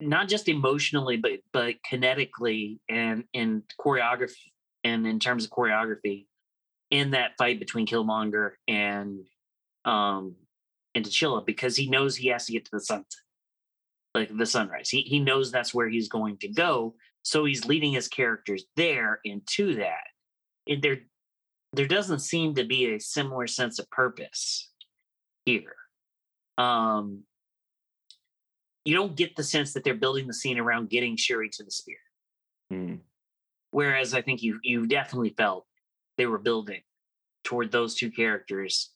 not just emotionally, but but kinetically and in choreography and in terms of choreography in that fight between Killmonger and um and T'Challa because he knows he has to get to the sunset, like the sunrise. He he knows that's where he's going to go, so he's leading his characters there into that. And there there doesn't seem to be a similar sense of purpose here. Um, you don't get the sense that they're building the scene around getting Shuri to the spear. Mm. Whereas I think you you definitely felt they were building toward those two characters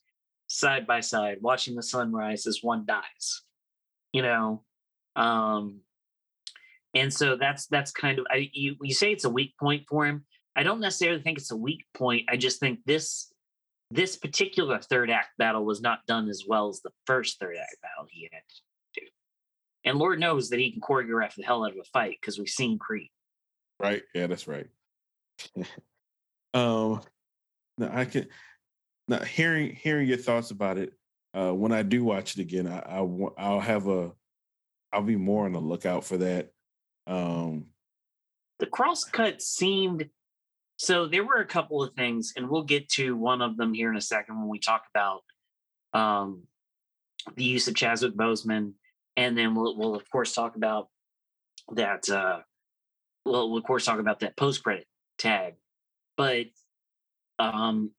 side by side, watching the sunrise as one dies. You know, um, and so that's that's kind of I, you you say it's a weak point for him. I don't necessarily think it's a weak point. I just think this this particular third act battle was not done as well as the first third act battle he had. And Lord knows that he can choreograph the hell out of a fight because we've seen Creed. Right. Yeah, that's right. um no, I can now hearing hearing your thoughts about it, uh when I do watch it again, I, I I'll have a I'll be more on the lookout for that. Um the crosscut seemed so there were a couple of things, and we'll get to one of them here in a second when we talk about um, the use of Chadwick Boseman, and then we'll, we'll of course talk about that. Uh, we'll, we'll of course talk about that post credit tag, but um,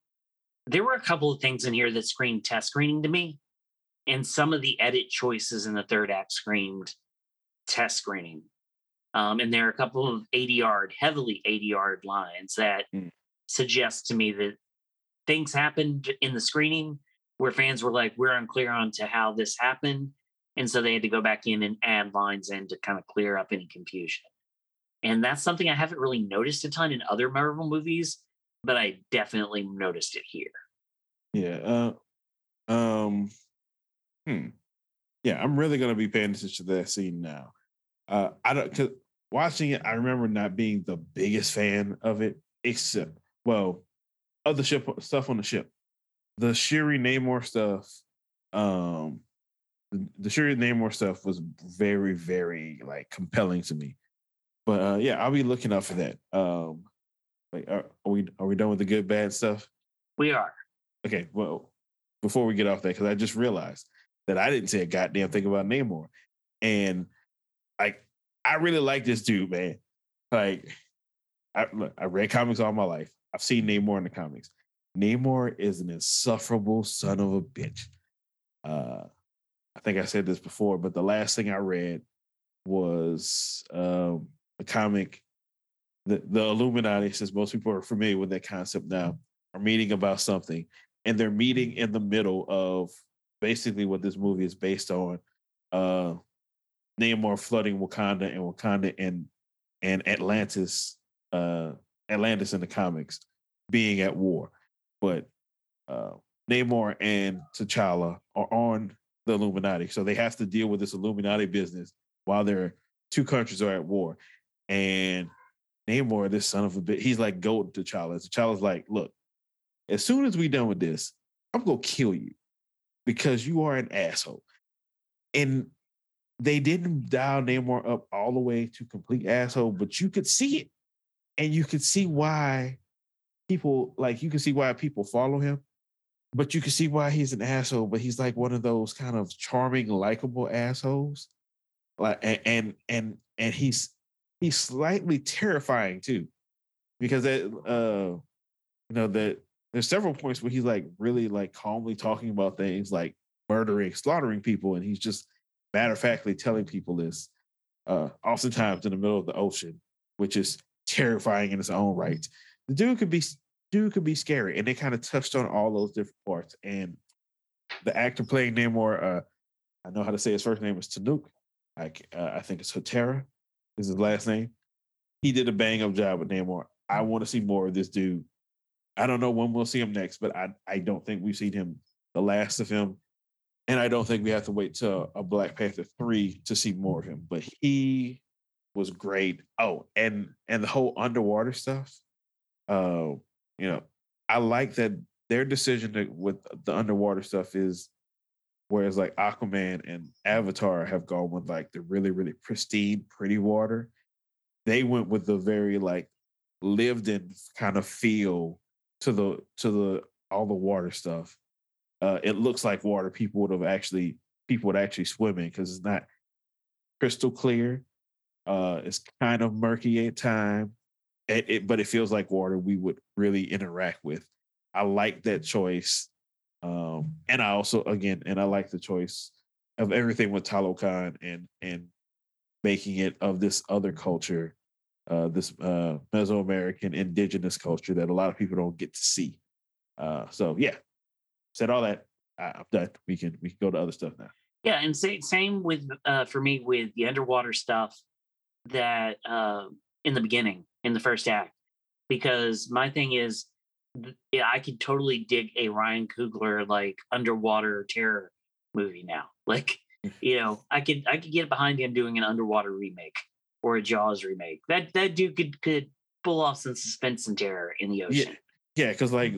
there were a couple of things in here that screamed test screening to me, and some of the edit choices in the third act screamed test screening. Um, and there are a couple of ADR'd, heavily ADR'd lines that mm. suggest to me that things happened in the screening where fans were like, we're unclear on to how this happened. And so they had to go back in and add lines in to kind of clear up any confusion. And that's something I haven't really noticed a ton in other Marvel movies, but I definitely noticed it here. Yeah. Uh, um, hmm. Yeah, I'm really to be paying attention to that scene now. Uh, I don't, cause watching it, I remember not being the biggest fan of it, except well, of the ship stuff on the ship. The Shuri Namor stuff, um, the, Shuri Namor stuff was very, very like compelling to me. But uh, yeah, I'll be looking out for that. Um, like, are, are we are we done with the good bad stuff? We are. Okay. Well, before we get off that, because I just realized that I didn't say a goddamn thing about Namor, and like I really like this dude, man. Like, I look, I read comics all my life. I've seen Namor in the comics. Namor is an insufferable son of a bitch. Uh, I think I said this before, but the last thing I read was um, a comic. The, the Illuminati, since most people are familiar with that concept now, are meeting about something, and they're meeting in the middle of basically what this movie is based on. Uh, Namor flooding Wakanda and Wakanda and and Atlantis, uh, Atlantis in the comics being at war, but uh, Namor and T'Challa are on the Illuminati, so they have to deal with this Illuminati business while their two countries are at war. And Namor, this son of a bitch, he's like gold to T'Challa. T'Challa's like, look, as soon as we done with this, I'm gonna kill you because you are an asshole. And they didn't dial Namor up all the way to complete asshole, but you could see it. And you could see why people like you can see why people follow him, but you can see why he's an asshole, but he's like one of those kind of charming, likable assholes. Like and and and, and he's he's slightly terrifying too. Because that uh you know that there's several points where he's like really like calmly talking about things like murdering, slaughtering people, and he's just matter of factly telling people this, uh, oftentimes in the middle of the ocean, which is terrifying in its own right. The dude could be dude could be scary, and they kind of touched on all those different parts. And the actor playing Namor, uh, I know how to say his first name is Tenoch. I uh, I think it's Hotera is his last name. He did a bang up job with Namor. I want to see more of this dude. I don't know when we'll see him next, but I I don't think we've seen him the last of him and I don't think we have to wait till a Black Panther three to see more of him. But he was great. Oh, and and the whole underwater stuff. Uh, you know, I like that their decision to, with the underwater stuff is whereas like Aquaman and Avatar have gone with like the really really pristine pretty water. They went with the very like lived in kind of feel to the to the all the water stuff. Uh, it looks like water people would have actually people would actually swim in because it's not crystal clear. Uh, it's kind of murky at time, it, it, but it feels like water we would really interact with. I like that choice, um, and I also again, and I like the choice of everything with Talokan and and making it of this other culture, uh, this uh, Mesoamerican indigenous culture that a lot of people don't get to see. Uh, so yeah, said all that. I'm done. We can we can go to other stuff now. Yeah, and same with uh, for me with the underwater stuff that uh, in the beginning in the first act, because my thing is, yeah, I could totally dig a Ryan Coogler like underwater terror movie now. Like, you know, I could I could get behind him doing an underwater remake or a Jaws remake. That that dude could could pull off some suspense and terror in the ocean. Yeah, yeah, because like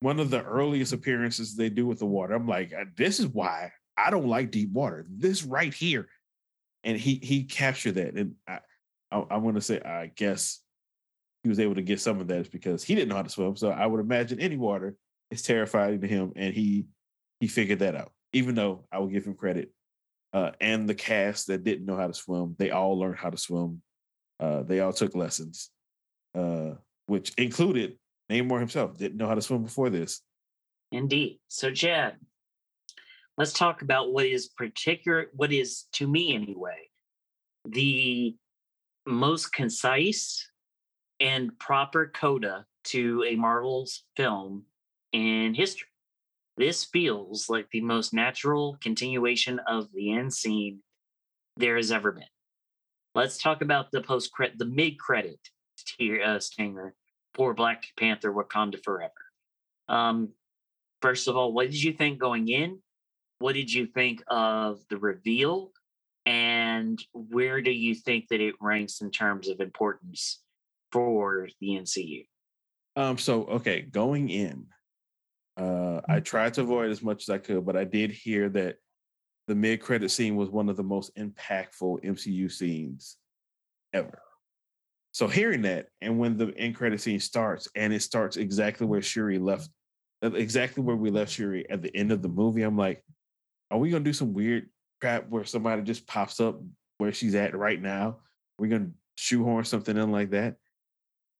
one of the earliest appearances they do with the water. I'm like, uh, this is why I don't like deep water. This right here, and he he captured that, and I I, I want to say I guess he was able to get some of that because he didn't know how to swim. So I would imagine any water is terrifying to him, and he he figured that out. Even though I will give him credit, uh, and the cast that didn't know how to swim, they all learned how to swim. Uh, they all took lessons, uh, which included Namor himself didn't know how to swim before this. Indeed. So, Chad, let's talk about what is particular, what is to me anyway, the most concise and proper coda to a Marvel's film in history. This feels like the most natural continuation of the end scene there has ever been. Let's talk about the post credit, the mid credit tier uh, stinger for Black Panther Wakanda Forever. Um, first of all, what did you think going in? What did you think of the reveal? And where do you think that it ranks in terms of importance for the MCU? Um, so okay, going in, uh, I mm. tried to avoid as much as I could, but I did hear that the mid-credit scene was one of the most impactful MCU scenes ever. So hearing that, and when the end credit scene starts, and it starts exactly where Shuri left, exactly where we left Shuri at the end of the movie, I'm like, are we gonna do some weird crap where somebody just pops up where she's at right now? We're gonna shoehorn something in like that.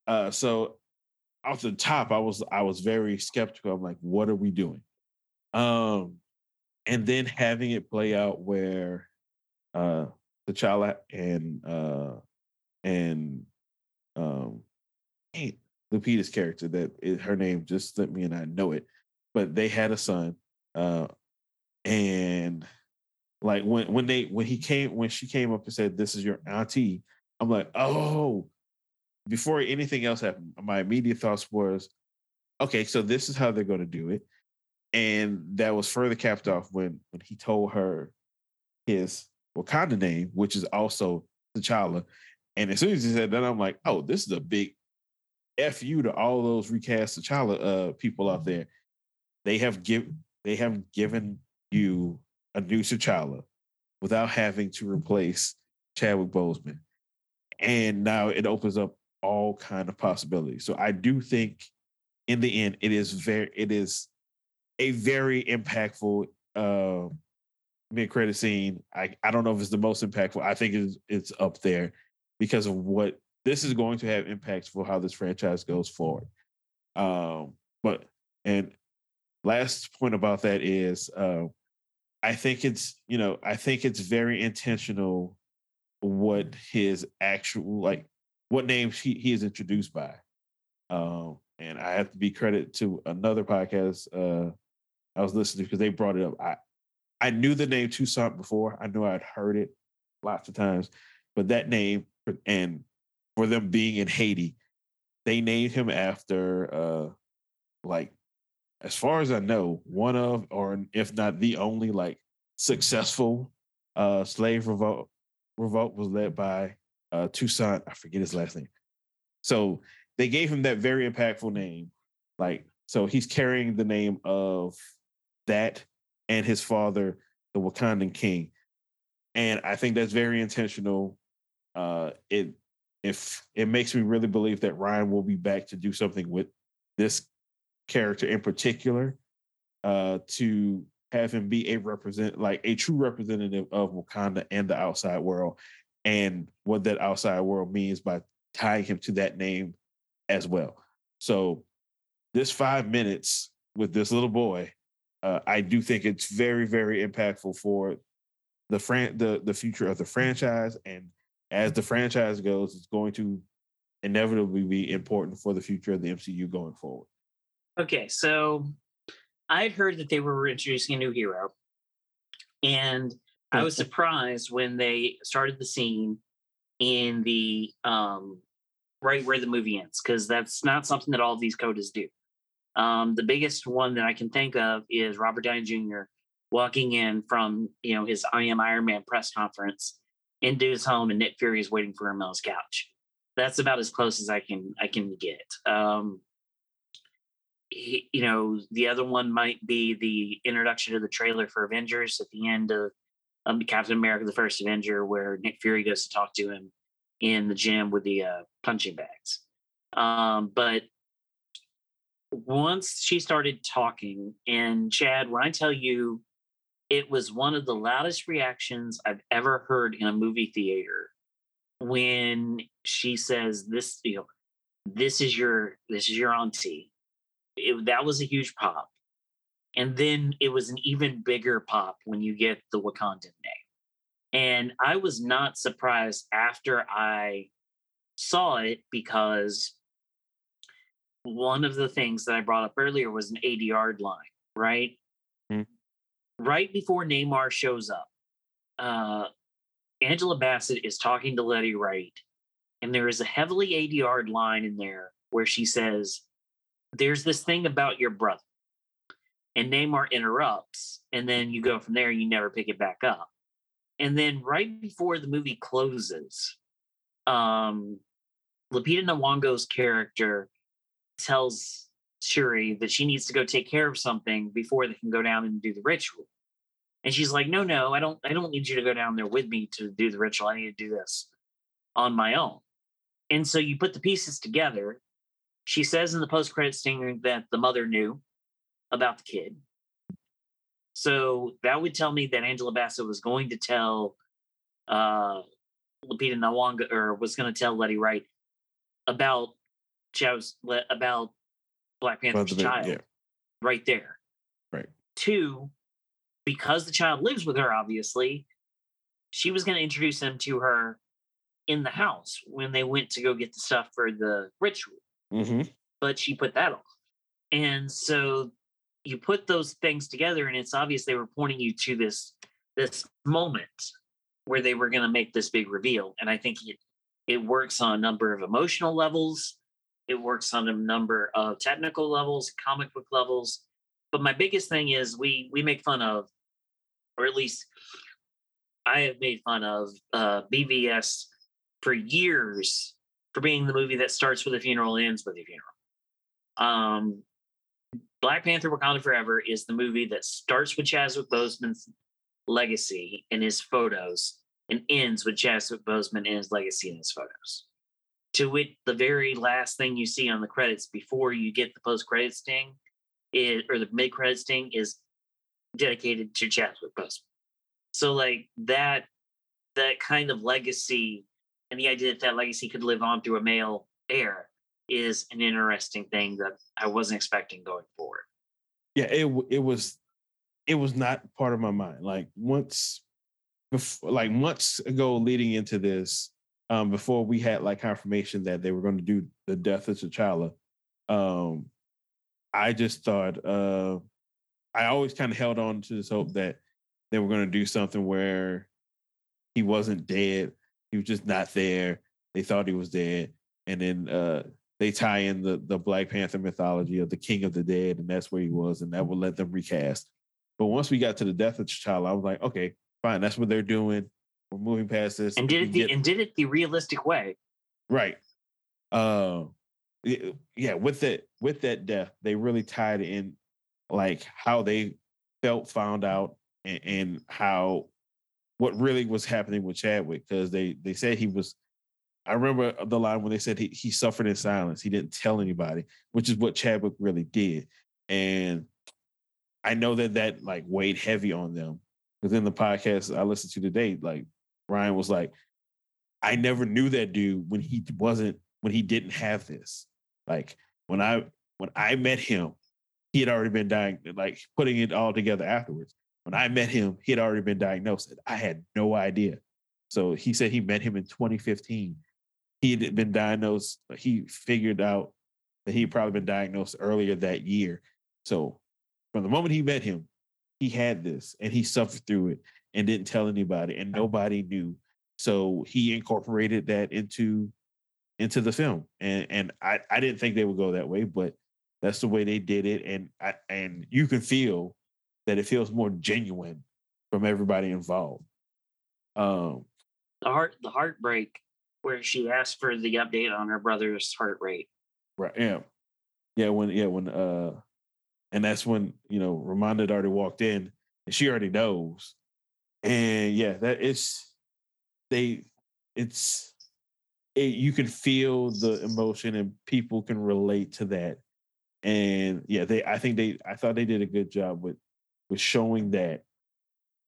Uh, so off the top, I was I was very skeptical. I'm like, what are we doing? Um, and then having it play out where uh T'Challa and uh and um, Lupita's character that is, her name just slipped me and I know it, but they had a son, uh, and like when when they when he came when she came up and said this is your auntie, I'm like oh. Before anything else happened, my immediate thoughts was, okay, so this is how they're going to do it, and that was further capped off when when he told her his Wakanda name, which is also T'Challa, and as soon as he said that, I'm like, oh, this is a big F you to all those recast T'Challa uh, people out there. They have give they have given you a new T'Challa without having to replace Chadwick Boseman. And now it opens up all kind of possibilities. So I do think in the end it is very it is a very impactful uh mid credit scene. I, I don't know if it's the most impactful. I think it's it's up there because of what this is going to have impacts for how this franchise goes forward. Um, but and last point about that is uh, I think it's you know I think it's very intentional what his actual like what names he, he is introduced by. Um, and I have to be credit to another podcast uh, I was listening because they brought it up. I I knew the name Toussaint before. I knew I'd heard it lots of times, but that name and for them being in Haiti, they named him after uh like as far as I know, one of or if not the only like successful uh slave revolt revolt was led by uh, Toussaint. I forget his last name. So they gave him that very impactful name. Like, so he's carrying the name of that and his father, the Wakandan king. And I think that's very intentional. Uh, it if it makes me really believe that Ryan will be back to do something with this character in particular, uh, to have him be a represent like a true representative of Wakanda and the outside world, and what that outside world means by tying him to that name as well. So this five minutes with this little boy, uh, I do think it's very, very impactful for the fran- the the future of the franchise. And as the franchise goes, it's going to inevitably be important for the future of the MCU going forward. Okay, so I'd heard that they were introducing a new hero, and I was surprised when they started the scene in the um, right where the movie ends because that's not something that all of these codas do. Um, the biggest one that I can think of is Robert Downey Jr. walking in from you know his I Am Iron Man press conference into his home, and Nick Fury is waiting for him on his couch. That's about as close as I can I can get. Um, he, you know, the other one might be the introduction of the trailer for Avengers at the end of um, Captain America: The First Avenger, where Nick Fury goes to talk to him in the gym with the uh, punching bags. Um, but once she started talking, and Chad, when I tell you, it was one of the loudest reactions I've ever heard in a movie theater when she says, "This, you know, this is your this is your auntie." It, that was a huge pop, and then it was an even bigger pop when you get the Wakandan name. And I was not surprised after I saw it because one of the things that I brought up earlier was an ADR'd line, right? Mm-hmm. Right before Namor shows up, uh, Angela Bassett is talking to Letty Wright, and there is a heavily ADR'd line in there where she says, There's this thing about your brother. And Namor interrupts, and then you go from there, and you never pick it back up. And then right before the movie closes, um, Lupita Nyong'o's character tells Shuri that she needs to go take care of something before they can go down and do the ritual. And she's like, "No, no, I don't. I don't need you to go down there with me to do the ritual. I need to do this on my own." And so you put the pieces together. She says in the post-credit scene that the mother knew about the kid. So that would tell me that Angela Bassett was going to tell uh, Lupita Nyong'o, or was going to tell Letty Wright about Chow's, about Black Panther's child, yeah. right there. Right. Two, because the child lives with her, obviously, she was going to introduce him to her in the house when they went to go get the stuff for the ritual. Mm-hmm. But she put that off. And so you put those things together and it's obvious they were pointing you to this this moment where they were going to make this big reveal and i think it it works on a number of emotional levels it works on a number of technical levels comic book levels but my biggest thing is we we make fun of or at least i have made fun of uh, bvs for years for being the movie that starts with a funeral and ends with a funeral um Black Panther Wakanda Forever is the movie that starts with Chadwick Boseman's legacy in his photos and ends with Chadwick Boseman and his legacy in his photos. To it, the very last thing you see on the credits before you get the post credit sting is, or the mid credit sting is dedicated to Chadwick Boseman. So like that, that kind of legacy and the idea that that legacy could live on through a male heir is an interesting thing that I wasn't expecting going forward. Yeah, it it was it was not part of my mind. Like once before, like months ago leading into this, um, before we had like confirmation that they were going to do the death of T'Challa, um, I just thought uh, I always kind of held on to this hope that they were going to do something where he wasn't dead, he was just not there. They thought he was dead, and then uh, they tie in the the Black Panther mythology of the King of the Dead, and that's where he was, and that will let them recast. But once we got to the death of T'Challa, I was like, okay, fine, that's what they're doing. we're moving past this. And did it the, get, and did it the realistic way. Right. Uh, yeah, with that with that death, they really tied in like how they felt, found out, and, and how what really was happening with Chadwick because they they said he was. I remember the line when they said he, he suffered in silence. He didn't tell anybody, which is what Chadwick really did. And I know that that like weighed heavy on them. Within the podcast I listened to today, like Ryan was like, I never knew that dude when he wasn't when he didn't have this. Like when I when I met him, he had already been dying, like putting it all together afterwards. When I met him, he had already been diagnosed. I had no idea. So he said he met him in 2015. He had been diagnosed, he figured out that he'd probably been diagnosed earlier that year. So from the moment he met him, he had this and he suffered through it and didn't tell anybody and nobody knew. So he incorporated that into into the film. And and I, I didn't think they would go that way, but that's the way they did it. And I, and you can feel that it feels more genuine from everybody involved. Um the heart the heartbreak where she asked for the update on her brother's heart rate. Right. Yeah. Yeah, when yeah, when uh and that's when, you know, Ramonda had already walked in and she already knows. And yeah, that is they it's it, you can feel the emotion and people can relate to that and yeah they i think they i thought they did a good job with with showing that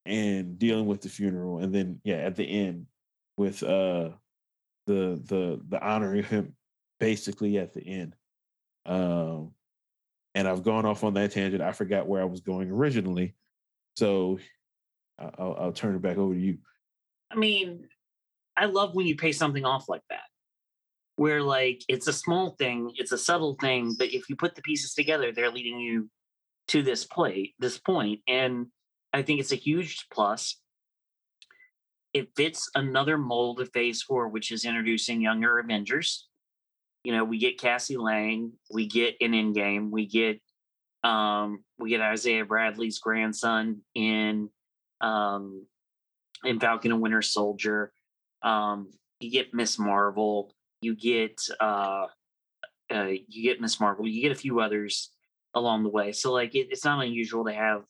and dealing with the funeral and then yeah at the end with uh the the the honoring him basically at the end um and i've gone off on that tangent i forgot where i was going originally so i'll, I'll turn it back over to you. I mean I love when you pay something off like that, where like it's a small thing, it's a subtle thing, but if you put the pieces together, they're leading you to this play, this point, and I think it's a huge plus. It fits another mold of Phase Four, which is introducing younger Avengers. You know, we get Cassie Lang, we get an Endgame, we get um, we get Isaiah Bradley's grandson in um, in Falcon and Winter Soldier. Um, you get Miss Marvel, you get uh, uh, you get Miss Marvel, you get a few others along the way. So like it, it's not unusual to have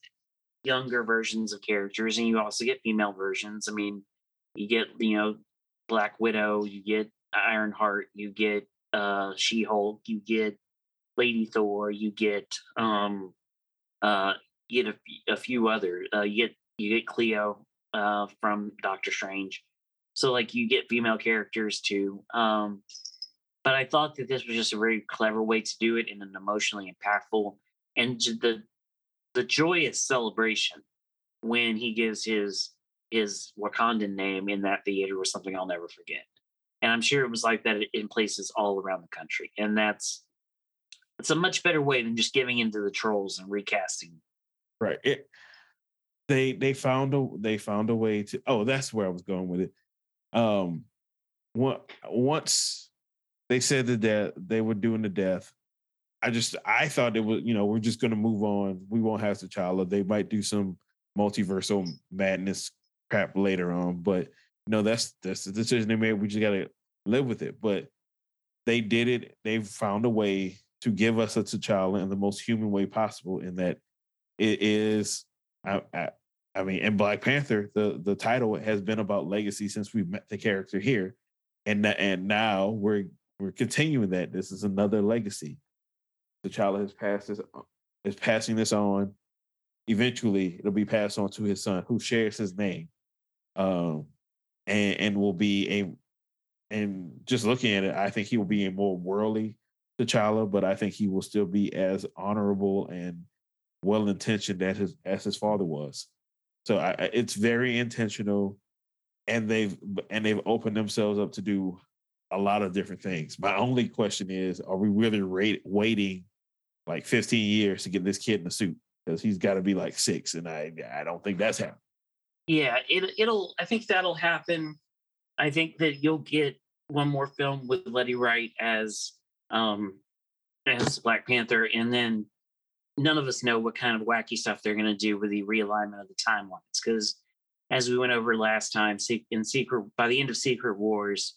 younger versions of characters, and you also get female versions. I mean, you get you know Black Widow, you get Ironheart, you get uh, She Hulk, you get Lady Thor, you get um, uh, you get a, a few other. Uh, you get you get Clea uh, from Doctor Strange. So like you get female characters too. Um, but I thought that this was just a very clever way to do it in an emotionally impactful and the the joyous celebration when he gives his his Wakandan name in that theater was something I'll never forget. And I'm sure it was like that in places all around the country. And that's it's a much better way than just giving into the trolls and recasting. Right. It they they found a they found a way to oh that's where I was going with it um, once they said that they, they were doing the death, I just I thought it was you know we're just going to move on. We won't have T'Challa. They might do some multiversal madness crap later on, but no, that's that's the decision they made. We just got to live with it. But they did it. They found a way to give us a T'Challa in the most human way possible. In that it is, I, I, I mean, in Black Panther, the the title has been about legacy since we met the character here, and and now we're we're continuing that. This is another legacy. T'Challa has passed this is passing this on. Eventually, it'll be passed on to his son, who shares his name, um, and and will be a. And just looking at it, I think he will be a more worldly T'Challa, but I think he will still be as honorable and well intentioned as his as his father was. So I, it's very intentional, and they've and they've opened themselves up to do a lot of different things. My only question is, are we really rate, waiting like 15 years to get this kid in a suit? Because he's got to be like six, and I I don't think that's happening. Yeah, it it'll. I think that'll happen. I think that you'll get one more film with Letty Wright as um as Black Panther, and then none of us know what kind of wacky stuff they're going to do with the realignment of the timelines because as we went over last time, in Secret by the end of Secret Wars,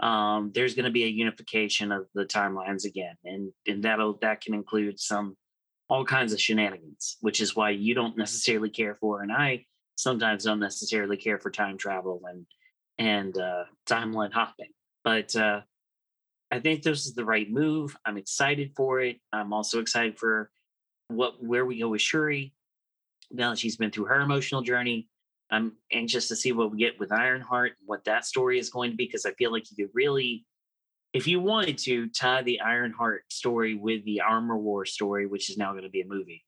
um, there's going to be a unification of the timelines again, and and that'll that can include some all kinds of shenanigans, which is why you don't necessarily care for, and I sometimes don't necessarily care for time travel and and uh, timeline hopping. But uh, I think this is the right move. I'm excited for it. I'm also excited for what where we go with Shuri now that she's been through her emotional journey. I'm anxious to see what we get with Ironheart and what that story is going to be because I feel like you could really if you wanted to tie the Ironheart story with the Armor War story, which is now going to be a movie,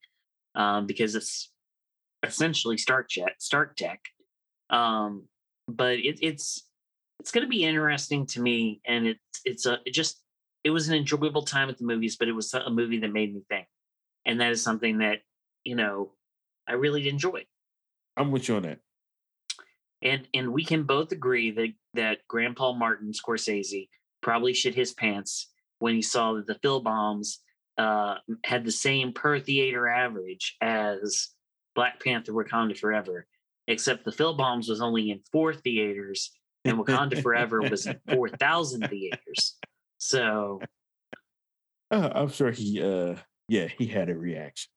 um, because it's essentially Stark Jet, Stark Tech. Um, but it, it's it's going to be interesting to me, and it's it's a it just it was an enjoyable time at the movies, but it was a movie that made me think, and that is something that you know I really enjoyed. I'm with you on that. And and we can both agree that that Grandpa Martin Scorsese probably shit his pants when he saw that the Fabelmans uh, had the same per theater average as Black Panther Wakanda Forever, except the Fabelmans was only in four theaters and Wakanda Forever was in 4,000 theaters. So. Uh, I'm sure he, uh, yeah, he had a reaction.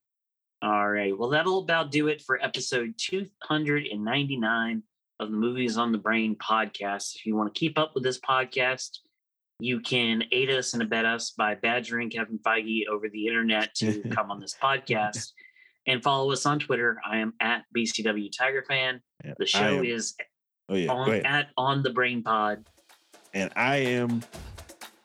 All right. Well, that'll about do it for episode 299 of the Movies on the Brain podcast. If you want to keep up with this podcast, you can aid us and abet us by badgering Kevin Feige over the internet to come on this podcast and follow us on Twitter. I am at BCW Tiger Fan. The show is oh yeah, on, at On the Brain Pod. And I am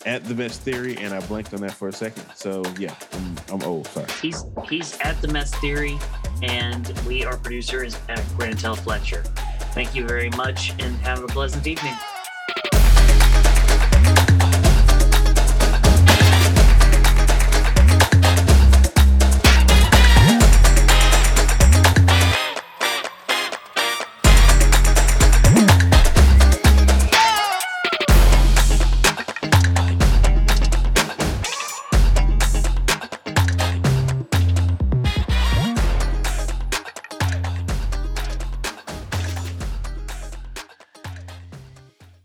at the best theory, and I blanked on that for a second. So yeah, I'm, I'm old. Sorry. He's he's at the mess theory, and we are producers at Grantel Fletcher. Thank you very much, and have a pleasant evening.